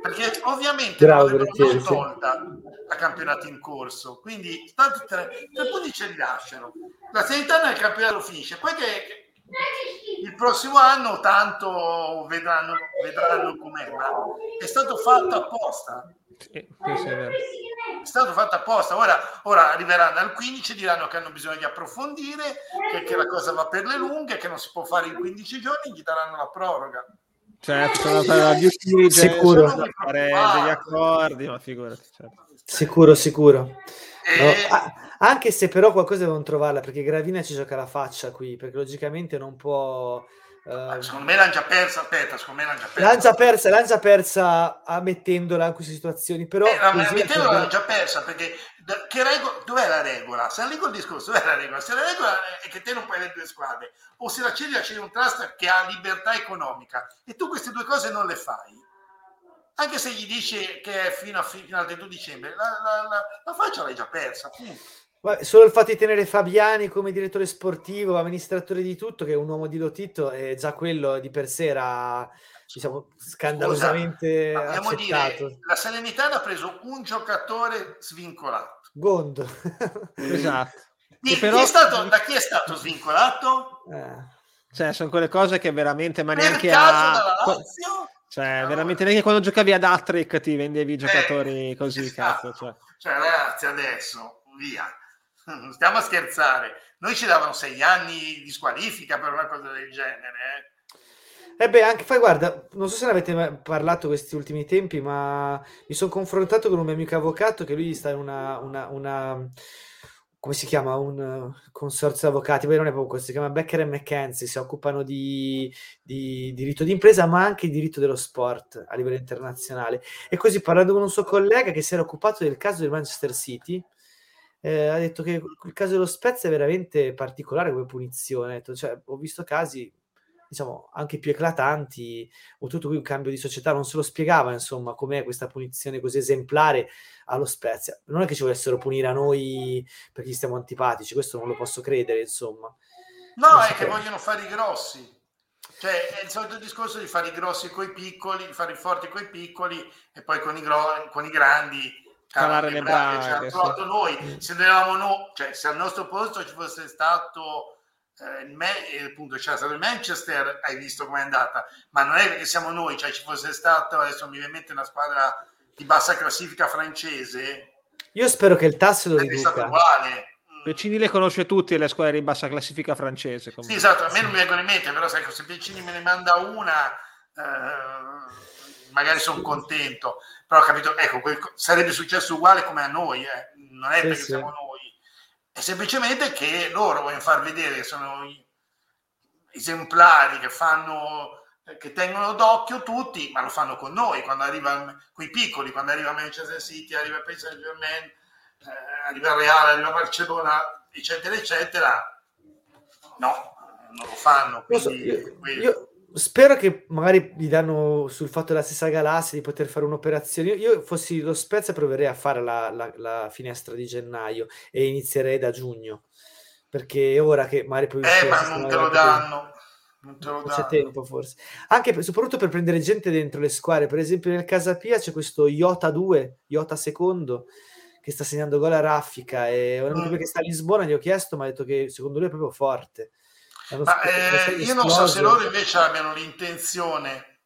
Perché ovviamente Bravo, non Bertieri, sì. tolta a campionato in corso. Quindi tanti tre, tre punti ce li lasciano. La Salernitana il campionato finisce. Poi che il prossimo anno tanto vedranno, vedranno com'è ma è stato fatto apposta Sì, è vero. è stato fatto apposta. Ora, ora arriveranno al 15, diranno che hanno bisogno di approfondire, che, che la cosa va per le lunghe, che non si può fare in 15 giorni, gli daranno la proroga. Certo, Sicuro. fare degli accordi, ma figurati. certo. Sicuro, sicuro. E- No, ah, anche se però qualcosa devono trovarla, perché Gravina ci gioca la faccia qui, perché logicamente non può... eh, secondo me l'hanno già persa. Aspetta, secondo me l'hanno già persa. L'hanno già persa, l'hanno già persa ammettendola in queste situazioni, però... Eh, ma così mettendo a- l'hanno già persa perché che rego- dov'è la regola? Se lì col discorso, dov'è la regola? Se la regola è che te non puoi avere due squadre, o se la cedi la cedi un trust che ha libertà economica e tu queste due cose non le fai. Anche se gli dici che è fino, a fi- fino al 31 dicembre, la, la, la, la faccia l'hai già persa. Vabbè, Solo il fatto di tenere Fabiani come direttore sportivo, amministratore di tutto, che è un uomo di Lotito, e già quello di per sé era, diciamo, scandalosamente accettato. dire, la Salernitana ha preso un giocatore svincolato. Gondo. Esatto. Di- però- chi è stato- da chi è stato svincolato? Eh. Cioè, sono quelle cose che veramente, ma Per neanche caso a... Lazio? Cioè, Allora. veramente neanche quando giocavi ad Attrick ti vendevi i giocatori Eh, così, esatto. cazzo. Cioè. Cioè, ragazzi, adesso, via. Non stiamo a scherzare. Noi ci davano sei anni di squalifica per una cosa del genere. eh. E beh, anche fai, guarda, non so se ne avete mai parlato questi ultimi tempi, ma mi sono confrontato con un mio amico avvocato che lui sta in una, una, una- come si chiama? Un eh, consorzio avvocati, poi non è proprio questo, si chiama Becker e McKenzie, si occupano di, di diritto d'impresa, ma anche di diritto dello sport a livello internazionale. E così parlando con un suo collega che si era occupato del caso del Manchester City, eh, ha detto che il caso dello Spezia è veramente particolare come punizione. Detto, cioè, ho visto casi, diciamo, anche più eclatanti, ho tutto qui un cambio di società, non se lo spiegava, insomma, com'è questa punizione così esemplare allo Spezia. Non è che ci volessero punire a noi perché gli stiamo antipatici, questo non lo posso credere, insomma. No, Non è che vogliono fare i grossi. Cioè, è il solito discorso di fare i grossi coi piccoli, di fare i forti coi piccoli e poi con i, gro- con i grandi Calare le braghe, Ci hanno sì. trovato noi. Se noi, cioè se al nostro posto ci fosse stato eh, eh, appunto c'era stato il Manchester, hai visto com'è andata, ma non è perché siamo noi, cioè ci fosse stato, adesso mi viene in mente una squadra di bassa classifica francese, Io spero che il tasso lo sarebbe stato riduca. uguale. Piccini le conosce tutti le squadre in bassa classifica francese. Sì, esatto, a me non mi vengono in mente, però sai se Piccini me ne manda una, eh, magari sono contento, però ho capito, ecco, quel- sarebbe successo uguale come a noi, eh. non è Sì, perché sì. siamo noi, è semplicemente che loro vogliono far vedere che sono esemplari che fanno che tengono d'occhio tutti, ma lo fanno con noi, quando arriva con i piccoli, quando arriva Manchester City, arriva Paris Saint Germain, eh, arriva Real, arriva Barcellona, eccetera, eccetera, no, non lo fanno. Non so, Quindi, io, quello. io spero che magari gli danno sul fatto della stessa galassia di poter fare un'operazione. Io, io fossi lo Spezia proverei a fare la, la- la finestra di gennaio e inizierei da giugno perché è ora che magari poi eh, ma non te lo danno. Non te lo Non c'è danno. tempo forse anche per- soprattutto per prendere gente dentro le squadre per esempio nel Casapia c'è questo Iota 2 Iota secondo che sta segnando gol a raffica e un amico Mm. che sta a Lisbona gli ho chiesto ma ha detto che secondo lui è proprio forte Ma, eh, io non so se loro invece abbiano l'intenzione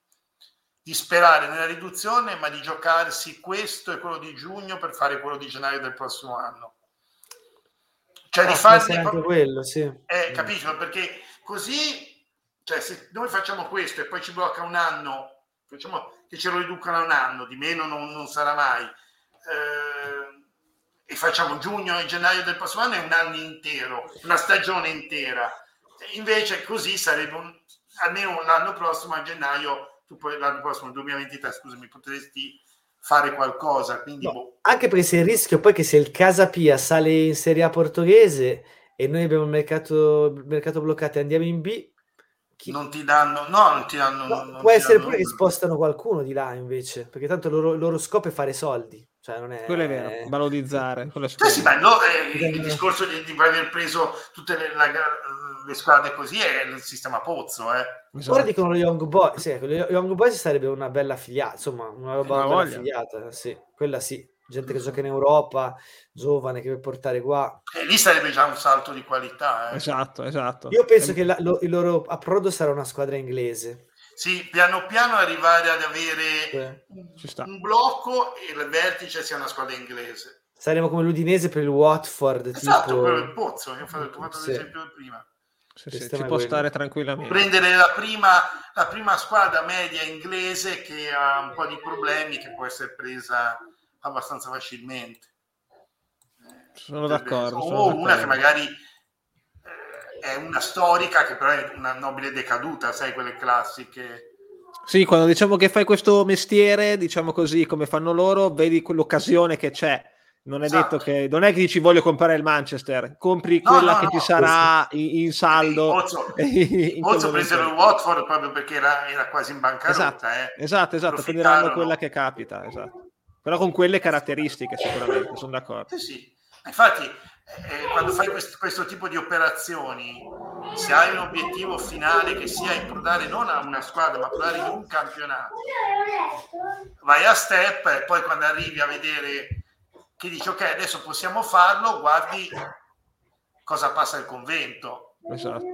di sperare nella riduzione, ma di giocarsi questo e quello di giugno per fare quello di gennaio del prossimo anno. Cioè Ah, di essere anche proprio- quello sì Eh, Mm. capisci? Perché così, cioè, se noi facciamo questo e poi ci blocca un anno, facciamo che ce lo riducano a un anno, di meno non, non sarà mai. Eh, e facciamo giugno e gennaio del prossimo anno è un anno intero, una stagione intera. Invece così sarebbe un, almeno l'anno prossimo a gennaio, tu poi l'anno prossimo, 2023, scusami, potresti fare qualcosa. Quindi, no, boh. Anche perché se il rischio poi che se il Casapia sale in Serie A portoghese e noi abbiamo il mercato, il mercato bloccato e andiamo in B, chi... non ti danno, no, non ti danno. No, non può ti essere danno pure che spostano qualcuno di là invece, perché tanto il loro, il loro scopo è fare soldi. Cioè non è... Quello è vero, valorizzare. Quello è Sì, sì, ma no, eh, il discorso di, di aver preso tutte le, la- le squadre così è il sistema pozzo, eh. Esatto. Ora dicono lo Young Boys, sì, ecco, lo Young Boys sarebbe una bella filiata, insomma, una roba Una bella voglia. filiata, sì, quella sì, gente che gioca in Europa, giovane che vuoi portare qua. E lì sarebbe già un salto di qualità, eh. Esatto, esatto. Io penso Eh, che la- lo- il loro approdo sarà una squadra inglese. Sì, piano piano arrivare ad avere Cioè, un, blocco e il vertice sia una squadra inglese. saremo come l'Udinese per il Watford, Esatto, quello del tipo... pozzo, io ho fatto, fatto Sì. l'esempio prima. Sì, Il sì, ci può quello. stare tranquillamente. Prendere la prima, la prima squadra media inglese che ha un po' di problemi, che può essere presa abbastanza facilmente. Sono d'accordo. O sono una che d'accordo. magari eh, è una storica che però è una nobile decaduta, sai, quelle classiche. Sì, quando diciamo che fai questo mestiere, diciamo così, come fanno loro, vedi quell'occasione che c'è. Non è Esatto. detto che non è che dici voglio comprare il Manchester, compri No, quella no, che no, ci sarà in, in saldo. Pozzo momento. presero il Watford proprio perché era, era quasi in bancarotta. Esatto, eh. esatto, esatto, prenderanno quella che capita, esatto. Però con quelle caratteristiche sicuramente, sono d'accordo. Sì, sì. Infatti, eh, quando fai questo, questo tipo di operazioni, se hai un obiettivo finale che sia improdare non a una squadra, ma approdare in un campionato, vai a step e poi quando arrivi a vedere che dici ok, adesso possiamo farlo, guardi cosa passa il convento. Esatto.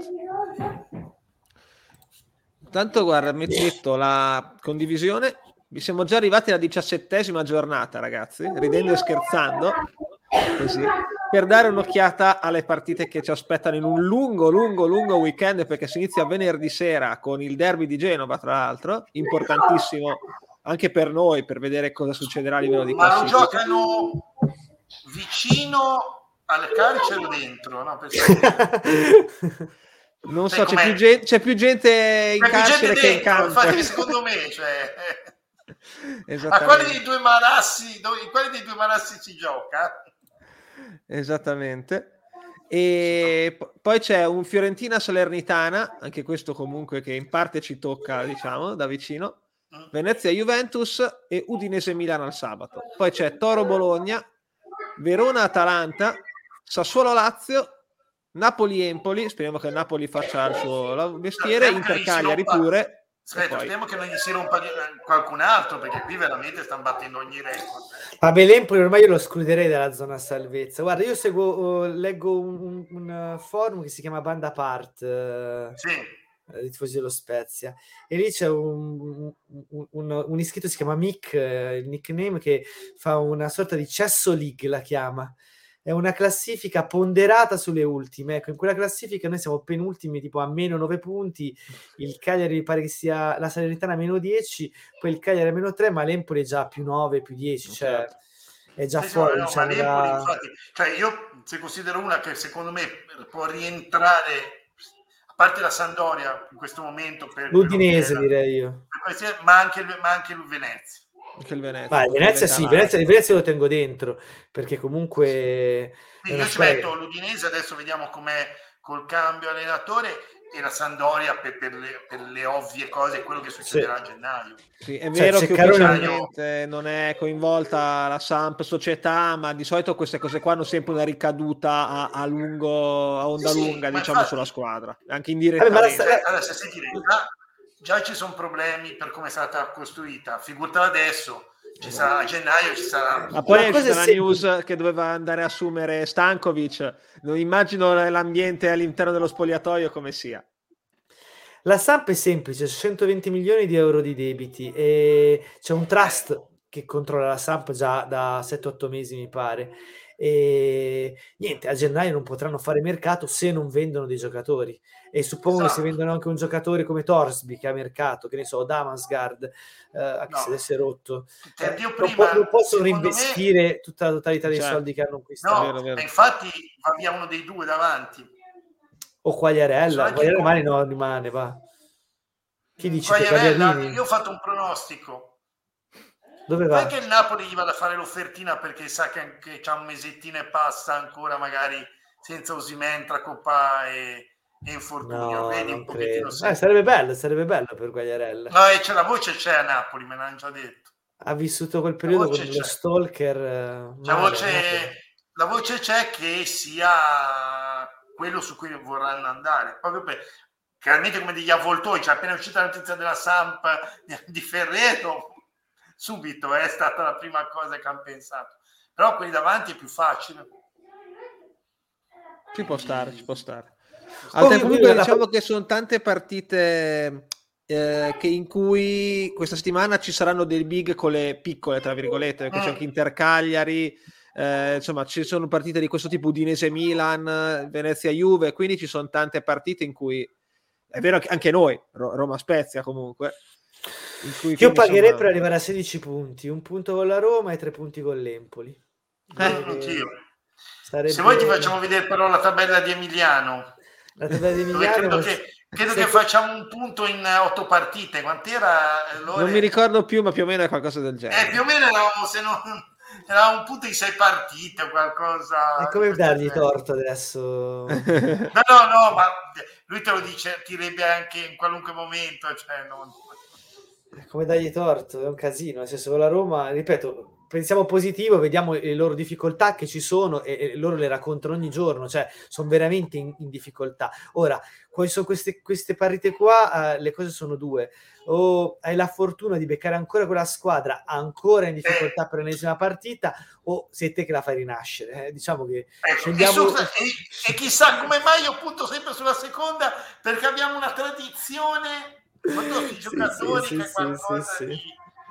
Tanto guarda, metto la condivisione. Vi siamo già arrivati alla diciassettesima giornata, ragazzi, ridendo e scherzando, così, per dare un'occhiata alle partite che ci aspettano in un lungo, lungo, lungo weekend, perché si inizia venerdì sera con il derby di Genova, tra l'altro, importantissimo anche per noi, per vedere cosa succederà a livello di Ma non giocano vicino al carcere o dentro? No, Perché- Non Sai so, c'è più, gente, c'è più gente in C'è carcere gente che in dentro, campo. infatti secondo me, cioè, a quali dei due marassi, dove- in quali dei due marassi si gioca? Esattamente. E poi c'è un Fiorentina Salernitana, anche questo comunque che in parte ci tocca, diciamo, da vicino. Venezia Juventus e Udinese Milano al sabato. Poi c'è Toro Bologna, Verona Atalanta, Sassuolo Lazio, Napoli Empoli, speriamo che Napoli faccia il suo mestiere, Inter Cagliari pure. Aspetta, poi- speriamo che non gli si rompa eh, qualcun altro, perché qui veramente stanno battendo ogni record. Vabbè, l'Empoli ormai io lo escluderei dalla zona salvezza. Guarda, io seguo, eh, leggo un, un- un, eh, forum che si chiama Banda Part, eh, Sì, eh, di tifosi dello Spezia, e lì c'è un, un- un- un iscritto, si chiama Mick, eh, il nickname, che fa una sorta di cesso league, la chiama. È una classifica ponderata sulle ultime. Ecco, in quella classifica noi siamo penultimi, tipo a meno 9 punti. Il Cagliari pare che sia la Salernitana a meno 10, poi il Cagliari a meno 3, ma l'Empoli è già più 9, più 10, cioè Certo. è già Sì, sì, fuori. no, diciamo, ma l'Empoli, da- infatti, cioè io se considero una che secondo me può rientrare, a parte la Sandoria in questo momento, per L'Udinese direi io. ma anche, ma anche il Venezia. Anche il Venezia. Vai, Venezia sì. Venezia, Venezia lo tengo dentro, perché comunque... una io ci metto l'Udinese, adesso vediamo com'è col cambio allenatore e la Sandoria per, per le, per le ovvie cose, quello che succederà a gennaio. Sì, è Cioè, vero che Ceccarone- ufficialmente non è coinvolta la Samp società, ma di solito queste cose qua hanno sempre una ricaduta a, a lungo, a onda Sì, sì, lunga, diciamo, infatti- sulla squadra, anche la- Cioè, adesso senti, già, già ci sono problemi per come è stata costruita, figurata adesso, ci sarà a gennaio, ci sarà... Ma poi La è cosa uscita la news che doveva andare a assumere Stankovic. Non immagino l'ambiente all'interno dello spogliatoio come sia. La Samp è semplice, 120 milioni di euro di debiti e c'è un trust che controlla la Samp già da 7-8 mesi mi pare e niente, a gennaio non potranno fare mercato se non vendono dei giocatori e suppongo esatto. che se vendono anche un giocatore come Torsby che ha mercato, che ne so, Damasgard, eh, anche no. se è rotto, eh, non, prima, non, possono reinvestire me... tutta la totalità dei certo. soldi che hanno acquistato. No, vero, vero. infatti va via uno dei due davanti. O Quagliarella, Quagliarella rimane, no, rimane, va. Chi dice Quagliarella, io ho fatto un pronostico. Dove va? Perché il Napoli gli vada a fare l'offertina perché sa che, che c'ha un mesettino e passa ancora magari senza Osimen tra Coppa e, e infortunio. No, Vedi un pochettino eh, sarebbe bello, sarebbe bello per Quagliarella. No, e c'è la voce c'è a Napoli, me l'hanno già detto. Ha vissuto quel periodo con c'è. lo stalker. Eh, la, voce, la voce c'è che sia quello su cui vorranno andare, proprio per, chiaramente come degli avvoltoi, cioè appena uscita la notizia della Samp di Ferreto, subito è stata la prima cosa che hanno pensato. Però quelli davanti è più facile. Ci può stare, ci può stare. Altre comunque diciamo che sono tante partite eh, che in cui questa settimana ci saranno dei big con le piccole, tra virgolette, perché mm. c'è anche Inter Cagliari, eh, insomma ci sono partite di questo tipo, Udinese Milan, Venezia Juve, quindi ci sono tante partite in cui è vero che anche noi, Roma Spezia comunque. Io pagherei insomma... per arrivare a 16 punti, un punto con la Roma e tre punti con l'Empoli. Eh, Sarebbe... Se vuoi ti facciamo vedere però la tabella di Emiliano. La tabella di Emiliano. Credo, che, credo Se... che, facciamo un punto in otto partite. Quant'era? Eh, Lore? Non mi ricordo più, ma più o meno è qualcosa del genere. Eh, più o meno eravamo, se non era un punto in sei partite o qualcosa. E come dargli torto adesso? no, no, no, ma lui te lo dice, direbbe anche in qualunque momento. Cioè non... Come dargli torto? È un casino. Nel senso, la Roma, ripeto, pensiamo positivo, vediamo le loro difficoltà che ci sono e, e loro le raccontano ogni giorno, cioè sono veramente in, in difficoltà. Ora, quali sono queste, queste partite qua? Uh, le cose sono due. O hai la fortuna di beccare ancora quella squadra ancora in difficoltà per l'ennesima partita, o sei te che la fai rinascere. Eh, diciamo che ecco, scendiamo... e, e, e chissà come mai io punto sempre sulla seconda, perché abbiamo una tradizione con i giocatori sì, sì, che sì, qualcosa sì, di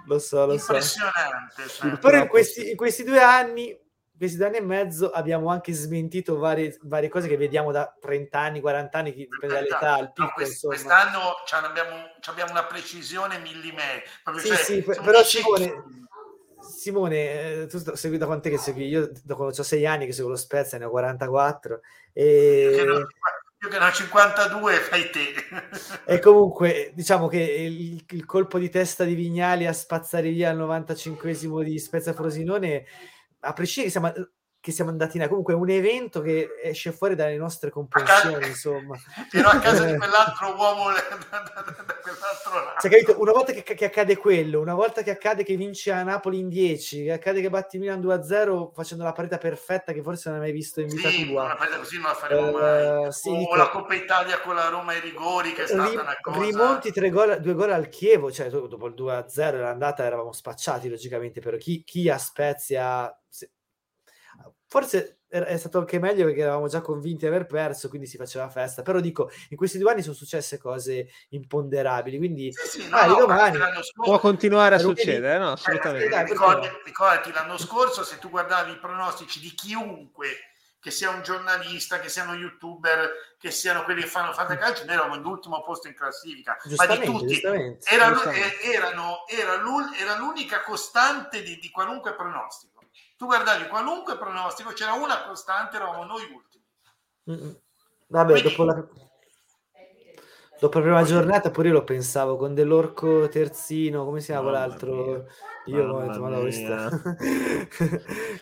lo so, lo impressionante. So. Cioè. Però in questi, in questi, due anni, questi due anni e mezzo, abbiamo anche smentito varie, varie cose che vediamo da 30 anni, 40 anni, dipende dall'età, il picco, no, quest, quest'anno abbiamo, abbiamo, una precisione millimetrica. Sì, cioè, sì, però Simone, Simone, eh, tu segui da quant'è che segui? Io da quando ho 6 anni che seguo lo Spezia, ne ho 44 e... Io che ne ho 52 fai te. e comunque diciamo che il, il, colpo di testa di Vignali a spazzare via al 95esimo di Spezia Frosinone, a prescindere siamo che siamo andati in comunque è un evento che esce fuori dalle nostre comprensioni insomma. Però a casa di quell'altro uomo da, quell'altro una volta che, che, accade quello una volta che accade che vince a Napoli in 10 che accade che batti Milan 2-0 facendo la partita perfetta che forse non hai mai visto in vita sì, tua. una partita così non la faremo uh, mai sì, o dico, la Coppa Italia con la Roma ai rigori che è stata ri- una cosa rimonti tre gol, due gol al Chievo cioè dopo il 2-0 l'andata eravamo spacciati logicamente però chi, chi a Spezia forse è stato anche meglio perché eravamo già convinti di aver perso, quindi si faceva festa. Però dico, in questi due anni sono successe cose imponderabili, quindi sì, sì, no, ah, no, domani può continuare a succedere, no? Assolutamente. Eh, ricordati, ricordati l'anno scorso, se tu guardavi i pronostici di chiunque che sia un giornalista, che siano youtuber, che siano quelli che fanno calcio, noi eravamo all'ultimo posto in classifica, ma di tutti era, erano, era, era l'unica costante di, di qualunque pronostico tu guardavi qualunque pronostico, c'era una costante, eravamo noi ultimi. Mm-mm. Vabbè, Quindi... dopo, la... dopo la prima giornata pure io lo pensavo con dell'orco terzino, come si chiama l'altro? Io ho detto, ma no,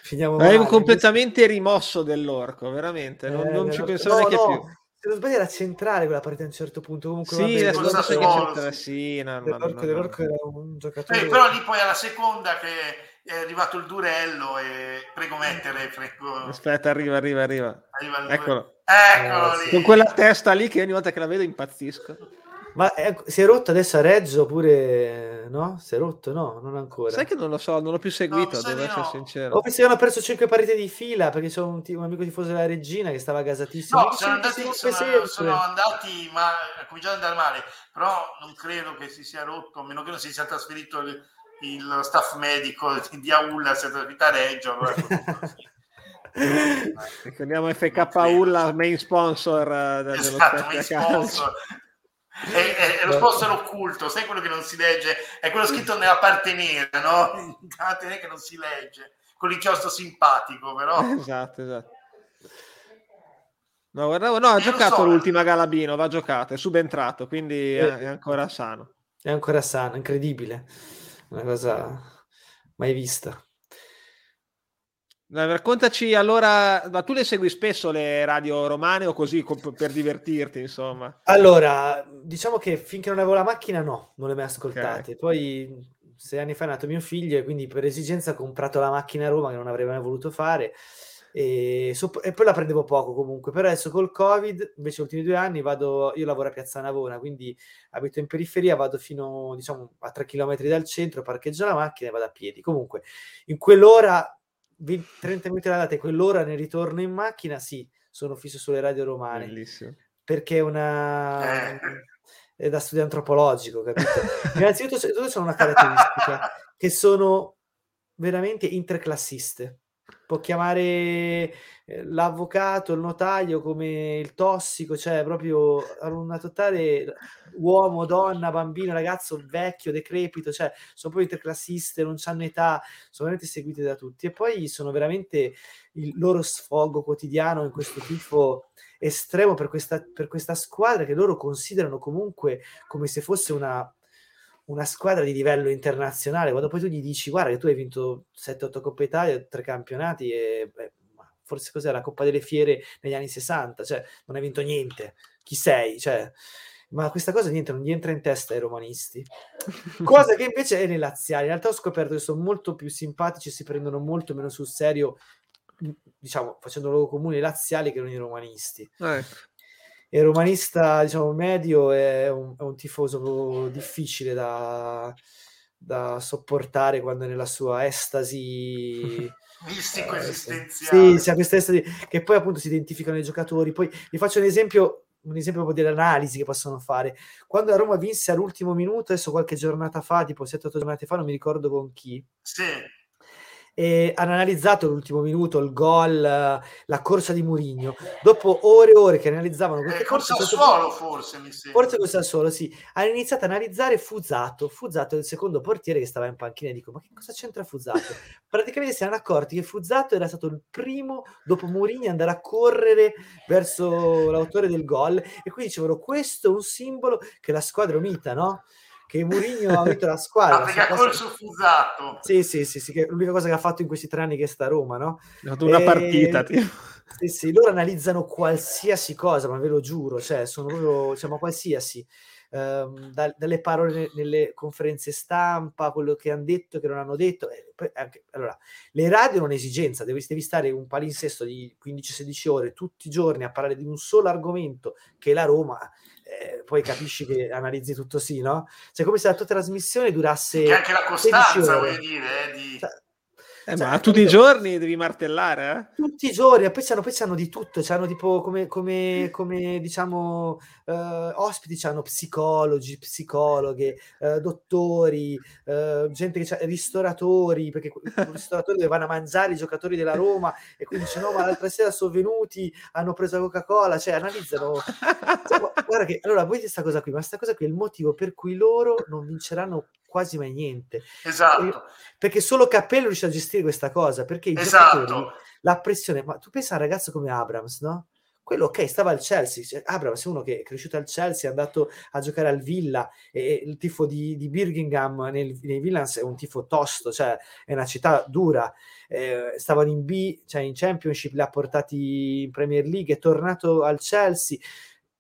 Finiamo Avevo completamente rimosso dell'orco, veramente, non, eh, non ci pensavo no, neanche no. più se non sbaglio era centrale quella partita a un certo punto comunque sì, vabbè, lo so che c'entra sì, no, dell'orco, dell'orco era un giocatore eh, però lì poi alla seconda che è arrivato il durello e prego mettere, prego. Aspetta, arriva, arriva, arriva. arriva Eccolo. Eccolo eh, Con quella testa lì che ogni volta che la vedo impazzisco. Ma è, si è rotto adesso a Reggio oppure no? Si è rotto? No, non ancora. Sai che non lo so, non l'ho più seguito, no, devo essere no. sincero. Ho pensato che hanno perso 5 partite di fila perché c'è un, un, amico tifoso della Regina che stava gasatissimo. No, sono andati, sono, sono andati, ma ha cominciato ad andare male, però non credo che si sia rotto, a meno che non si sia trasferito il, il staff medico di Aulla, si è trasferito a Reggio. Ricordiamo FK Ulla, main sponsor uh, dello esatto, main sponsor. È, è, è, lo sponsor occulto, sai quello che non si legge? È quello scritto nella parte nera, no? che non si legge, con l'inchiostro simpatico, però. Esatto, esatto. No, guardavo, no, ha giocato so, l'ultima Galabino, va giocato, è subentrato, quindi è, è ancora sano. È ancora sano, incredibile. Una cosa mai vista. Raccontaci allora, ma tu le segui spesso le radio romane o così per divertirti, insomma? Allora, diciamo che finché non avevo la macchina no, non le mai ascoltate. Okay. Poi sei anni fa è nato mio figlio e quindi per esigenza ho comprato la macchina a Roma che non avrei mai voluto fare e, so, e, poi la prendevo poco comunque, però adesso col Covid, invece gli ultimi due anni vado, io lavoro a Piazza Navona, quindi abito in periferia, vado fino diciamo a 3 km dal centro, parcheggio la macchina e vado a piedi. Comunque, in quell'ora, 20, 30 minuti all'andata e quell'ora ne ritorno in macchina, sì, sono fisso sulle radio romane. Bellissimo. Perché è una... Eh. è da studio antropologico, capito? Innanzitutto c'è una caratteristica, che sono veramente interclassiste può chiamare eh, l'avvocato, il notaio come il tossico, cioè proprio una totale uomo, donna, bambino, ragazzo, vecchio, decrepito, cioè sono proprio interclassiste, non hanno età, sono veramente seguite da tutti. E poi sono veramente il loro sfogo quotidiano in questo tifo estremo per questa, per questa squadra che loro considerano comunque come se fosse una una squadra di livello internazionale, quando poi tu gli dici guarda che tu hai vinto 7-8 Coppe Italia, tre campionati e beh, forse cos'è la Coppa delle Fiere negli anni 60, cioè non hai vinto niente, chi sei? Cioè, ma questa cosa niente, non gli entra in testa ai romanisti. Cosa che invece è nei laziali. In realtà ho scoperto che sono molto più simpatici e si prendono molto meno sul serio, diciamo, facendo luogo comune i laziali che non i romanisti. Eh il romanista diciamo medio è un, è un tifoso difficile da, da, sopportare quando è nella sua estasi mistico eh, esistenziale sì, sì, questa estasi che poi appunto si identificano i giocatori. Poi vi faccio un esempio un esempio proprio dell'analisi che possono fare. Quando la Roma vinse all'ultimo minuto adesso qualche giornata fa tipo 7-8 giornate fa non mi ricordo con chi sì e hanno analizzato l'ultimo minuto, il gol, la corsa di Murigno. Dopo ore e ore che analizzavano queste eh, corse, col Sassuolo forse mi sembra. Forse col Sassuolo, sì. Hanno iniziato a analizzare Fuzato. Fuzato è il secondo portiere che stava in panchina e dico, ma che cosa c'entra Fuzato? Praticamente si erano accorti che Fuzato era stato il primo dopo Murigno andare a correre verso l'autore del gol e quindi dicevano questo è un simbolo che la squadra unita, no? Che Mourinho ha vinto la squadra. Ah, perché ha corso fusato. Sì, sì, sì, sì, che è l'unica cosa che ha fatto in questi tre anni che sta a Roma, no? Ha fatto una e... partita, tipo. Sì, sì, loro analizzano qualsiasi cosa, ma ve lo giuro, cioè sono proprio, diciamo, qualsiasi. Um, da, dalle parole nelle conferenze stampa, quello che hanno detto, che non hanno detto. Eh, anche, allora, le radio non è un'esigenza, devi, devi stare un palinsesto di 15-16 ore tutti i giorni a parlare di un solo argomento che è la Roma eh, poi capisci che analizzi tutto sì, no? Cioè come se la tua trasmissione durasse... Che anche la costanza, voglio dire, eh, di... Eh, cioè, ma tutti i giorni devi martellare, eh? Tutti i giorni, poi c'hanno, poi c'hanno di tutto, c'hanno tipo come, come, come diciamo uh, ospiti, c'hanno psicologi, psicologhe, uh, dottori, uh, gente che c'ha, ristoratori, perché i ristoratori dove vanno a mangiare i giocatori della Roma e quindi dice no ma l'altra sera sono venuti, hanno preso la Coca-Cola, cioè analizzano. cioè, guarda che, allora voi questa cosa qui, ma questa cosa qui è il motivo per cui loro non vinceranno quasi mai niente. Esatto. Perché solo Cappello riesce a gestire questa cosa, perché esatto. la pressione, ma tu pensa a un ragazzo come Abrams, no? Quello ok, stava al Chelsea, cioè, Abrams è uno che è cresciuto al Chelsea, è andato a giocare al Villa, e il tifo di, di Birmingham nel, nei Villans è un tifo tosto, cioè è una città dura, eh, stavano in B, cioè in Championship, li ha portati in Premier League, è tornato al Chelsea,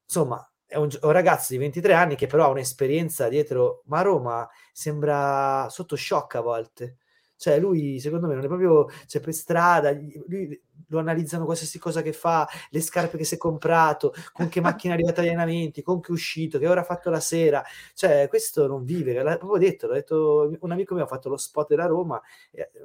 insomma è un, un, ragazzo di 23 anni che però ha un'esperienza dietro, ma a Roma sembra sotto shock a volte. Cioè, lui secondo me non è proprio cioè, per strada, lui, lo analizzano qualsiasi cosa che fa, le scarpe che si è comprato, con che macchina è arrivata agli allenamenti, con che è uscito, che ora ha fatto la sera. Cioè, questo non vive. L'ha proprio detto, l'ha detto un amico mio ha fatto lo spot della Roma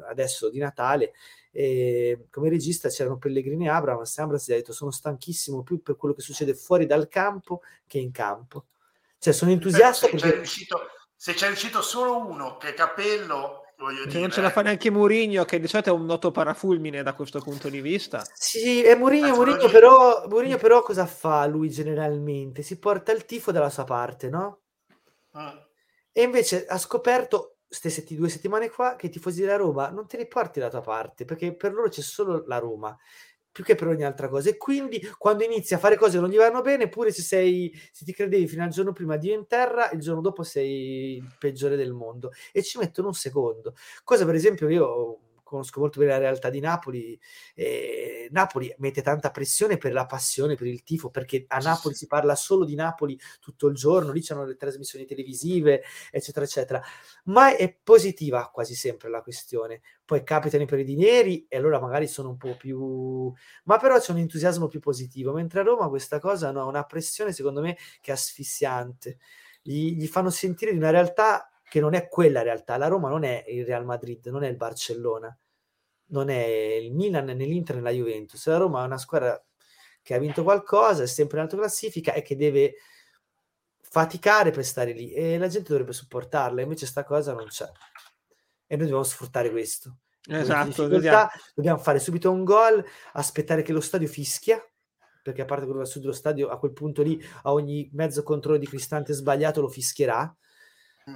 adesso di Natale e come regista c'erano Pellegrini e Abrams. Abrams gli ha detto sono stanchissimo più per quello che succede fuori dal campo che in campo. Cioè, sono entusiasta se, perché... c'è riuscito, se c'è riuscito solo uno, che è Capello, Cioè, dire, non ce la fa neanche Mourinho, che di solito è un noto parafulmine da questo punto di vista. Sì, è Mourinho, Mourinho però, Mourinho però cosa fa lui generalmente? Si porta il tifo dalla sua parte, no? Ah. E invece ha scoperto queste due settimane qua che i tifosi della Roma non te li porti dalla tua parte, perché per loro c'è solo la Roma più che per ogni altra cosa. E quindi quando inizi a fare cose che non gli vanno bene, pure se, sei, se ti credevi fino al giorno prima Dio in terra, il giorno dopo sei il peggiore del mondo. E ci mettono un secondo. Cosa per esempio io conosco molto bene la realtà di Napoli. Eh, Napoli mette tanta pressione per la passione, per il tifo, perché a Napoli si parla solo di Napoli tutto il giorno, lì c'hanno le trasmissioni televisive, eccetera, eccetera. Ma è positiva quasi sempre la questione. Poi capitano i periodi neri e allora magari sono un po' più... ma però c'è un entusiasmo più positivo, mentre a Roma questa cosa no, ha una pressione secondo me che è asfissiante. Gli, gli fanno sentire di una realtà che non è quella realtà. La Roma non è il Real Madrid, non è il Barcellona, non è il Milan, né l'Inter, né la Juventus. La Roma è una squadra che ha vinto qualcosa, è sempre in alta classifica e che deve faticare per stare lì e la gente dovrebbe supportarla, invece sta cosa non c'è. E noi dobbiamo sfruttare questo. Esatto, dobbiamo fare subito un gol, aspettare che lo stadio fischia, perché a parte quello da sud dello stadio, a quel punto lì a ogni mezzo controllo di Cristante sbagliato lo fischierà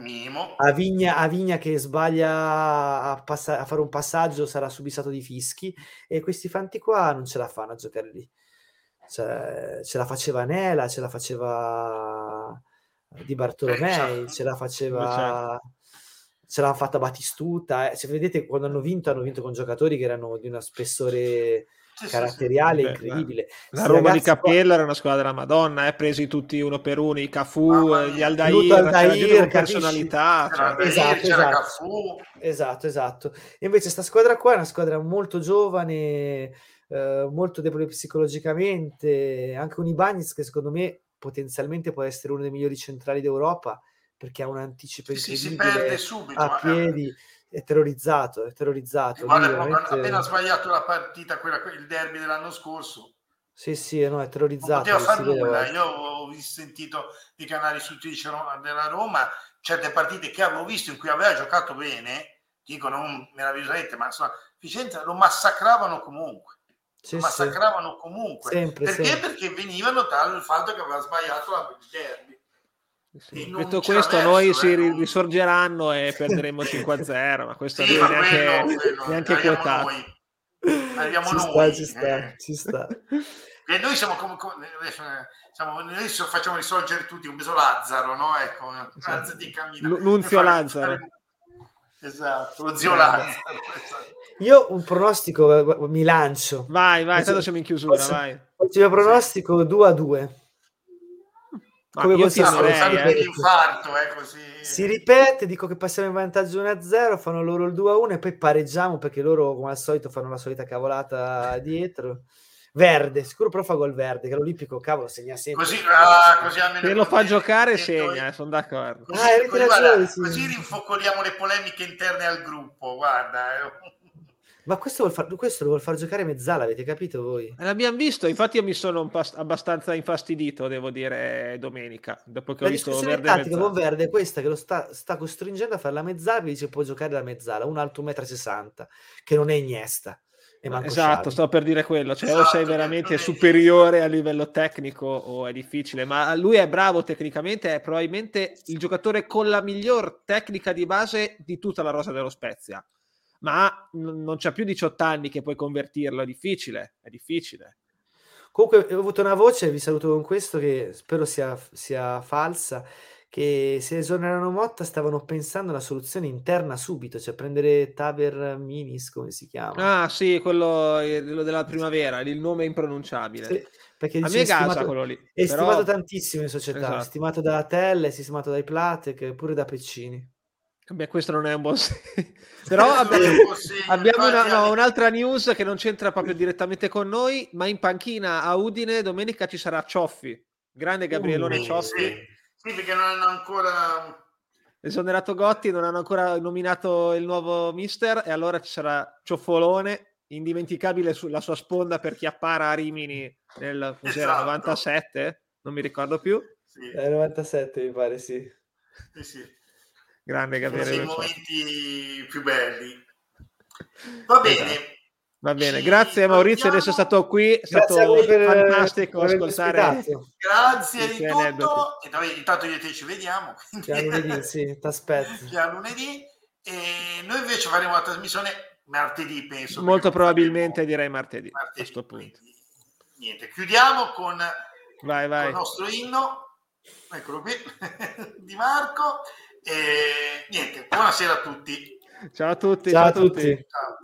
Minimo. A Vigna, a Vigna che sbaglia a, passa- a, fare un passaggio sarà subissato di fischi e questi fanti qua non ce la fanno a giocare lì. Cioè, ce la faceva Nela, ce la faceva Di Bartolomei, ce la faceva... Ce l'ha fatta Batistuta. Eh. Se vedete, quando hanno vinto, hanno vinto con giocatori che erano di uno spessore caratteriale sì, sì. incredibile. La, la Roma di Capello qua... era una squadra della Madonna, eh, presi tutti uno per uno, i Cafu, ah, gli Aldair, Aldair personalità. Cioè... Esatto, esatto. esatto, esatto. E invece sta squadra qua è una squadra molto giovane, eh, molto debole psicologicamente, anche un Ibanez che secondo me potenzialmente può essere uno dei migliori centrali d'Europa perché ha un anticipo incredibile subito, a piedi. Eh è terrorizzato, è terrorizzato. Guarda, veramente... appena sbagliato la partita, quella, il derby dell'anno scorso. Sì, sì, no, è terrorizzato. Non poteva fare nulla. Io ho sentito i canali su Twitch della Roma, certe partite che avevo visto in cui aveva giocato bene, dico non meravigliosamente, ma insomma, Vicenza lo massacravano comunque. Sì, lo massacravano sì. comunque. Sempre, Perché? Sempre. Perché venivano dal fatto che aveva sbagliato la, derby. Sì. Detto questo, verso, noi eh, si non... risorgeranno e perderemo 5-0, ma questo sì, non è neanche, quello, neanche quotato. Arriviamo ci noi. Sta, ci sta, eh. ci sta. E noi siamo come, come siamo, noi facciamo risorgere tutti, un peso Lazzaro, no? Ecco, esatto. di cammino. Nunzio Lazzaro. Esatto, lo zio Lazzaro. Io un pronostico mi lancio. Vai, vai, tanto siamo in chiusura, Posso, vai. Oggi il pronostico 2 a 2 come possiamo eh. infarto, eh, così. Si ripete, dico che passiamo in vantaggio 1-0, fanno loro il 2-1 e poi pareggiamo perché loro come al solito fanno la solita cavolata dietro. Verde, sicuro però fa gol verde, che l'Olimpico cavolo segna sempre. Così, ah, così Se lo fa giocare segna, eh, sono d'accordo. Così, ah, così, guarda, sì. così rinfocoliamo le polemiche interne al gruppo, guarda. Eh. Ma questo, vuol far, questo lo vuol far giocare Mezzala, avete capito voi? Eh, l'abbiamo visto, infatti io mi sono abbastanza infastidito, devo dire, domenica, dopo che la ho visto Verde tattica con Verde è questa, che lo sta, sta, costringendo a fare la Mezzala, perché dice può giocare la Mezzala, un alto 1,60 m, che non è Iniesta. Esatto, sto per dire quello, cioè esatto, o sei veramente superiore a livello tecnico o è difficile, ma lui è bravo tecnicamente, è probabilmente il giocatore con la miglior tecnica di base di tutta la rosa dello Spezia ma non c'ha più 18 anni che puoi convertirlo, è difficile, è difficile. Comunque ho avuto una voce, vi saluto con questo, che spero sia, sia falsa, che se esonerano Motta stavano pensando a una soluzione interna subito, cioè prendere Taver Minis, come si chiama. Ah sì, quello, quello della primavera, il nome impronunciabile. Sì, perché a me gasa quello lì. È però... stimato tantissimo in società, esatto. stimato da Telle, stimato dai Platek, pure da Peccini. Beh, questo non è un buon segno. Però abbiamo, abbiamo una, no, un'altra news che non c'entra proprio direttamente con noi, ma in panchina a Udine domenica ci sarà Cioffi, grande Gabrielone uh, Cioffi. Sì. sì, perché non hanno ancora... Esonerato Gotti, non hanno ancora nominato il nuovo mister e allora ci sarà Cioffolone, indimenticabile sulla sua sponda per chi appara a Rimini nel esatto. 97, non mi ricordo più. Sì. Eh, 97 mi pare, sì. Sì, sì. Grande Gabriele. i momenti più belli. Va bene. Esatto. Va bene, Ci grazie Maurizio di essere stato qui, è stato per, fantastico per ascoltare. Grazie di tutto. Aneddoti. E noi, intanto io e te ci vediamo. Già lunedì, sì, ti aspetto. Già lunedì. E noi invece faremo la trasmissione martedì, penso. Molto probabilmente direi martedì, martedì, a questo punto. Quindi, niente, chiudiamo con, vai, vai. con il nostro inno, eccolo qui, di Marco. E niente, buonasera a tutti. Ciao a tutti. Ciao, ciao a tutti. tutti. Ciao.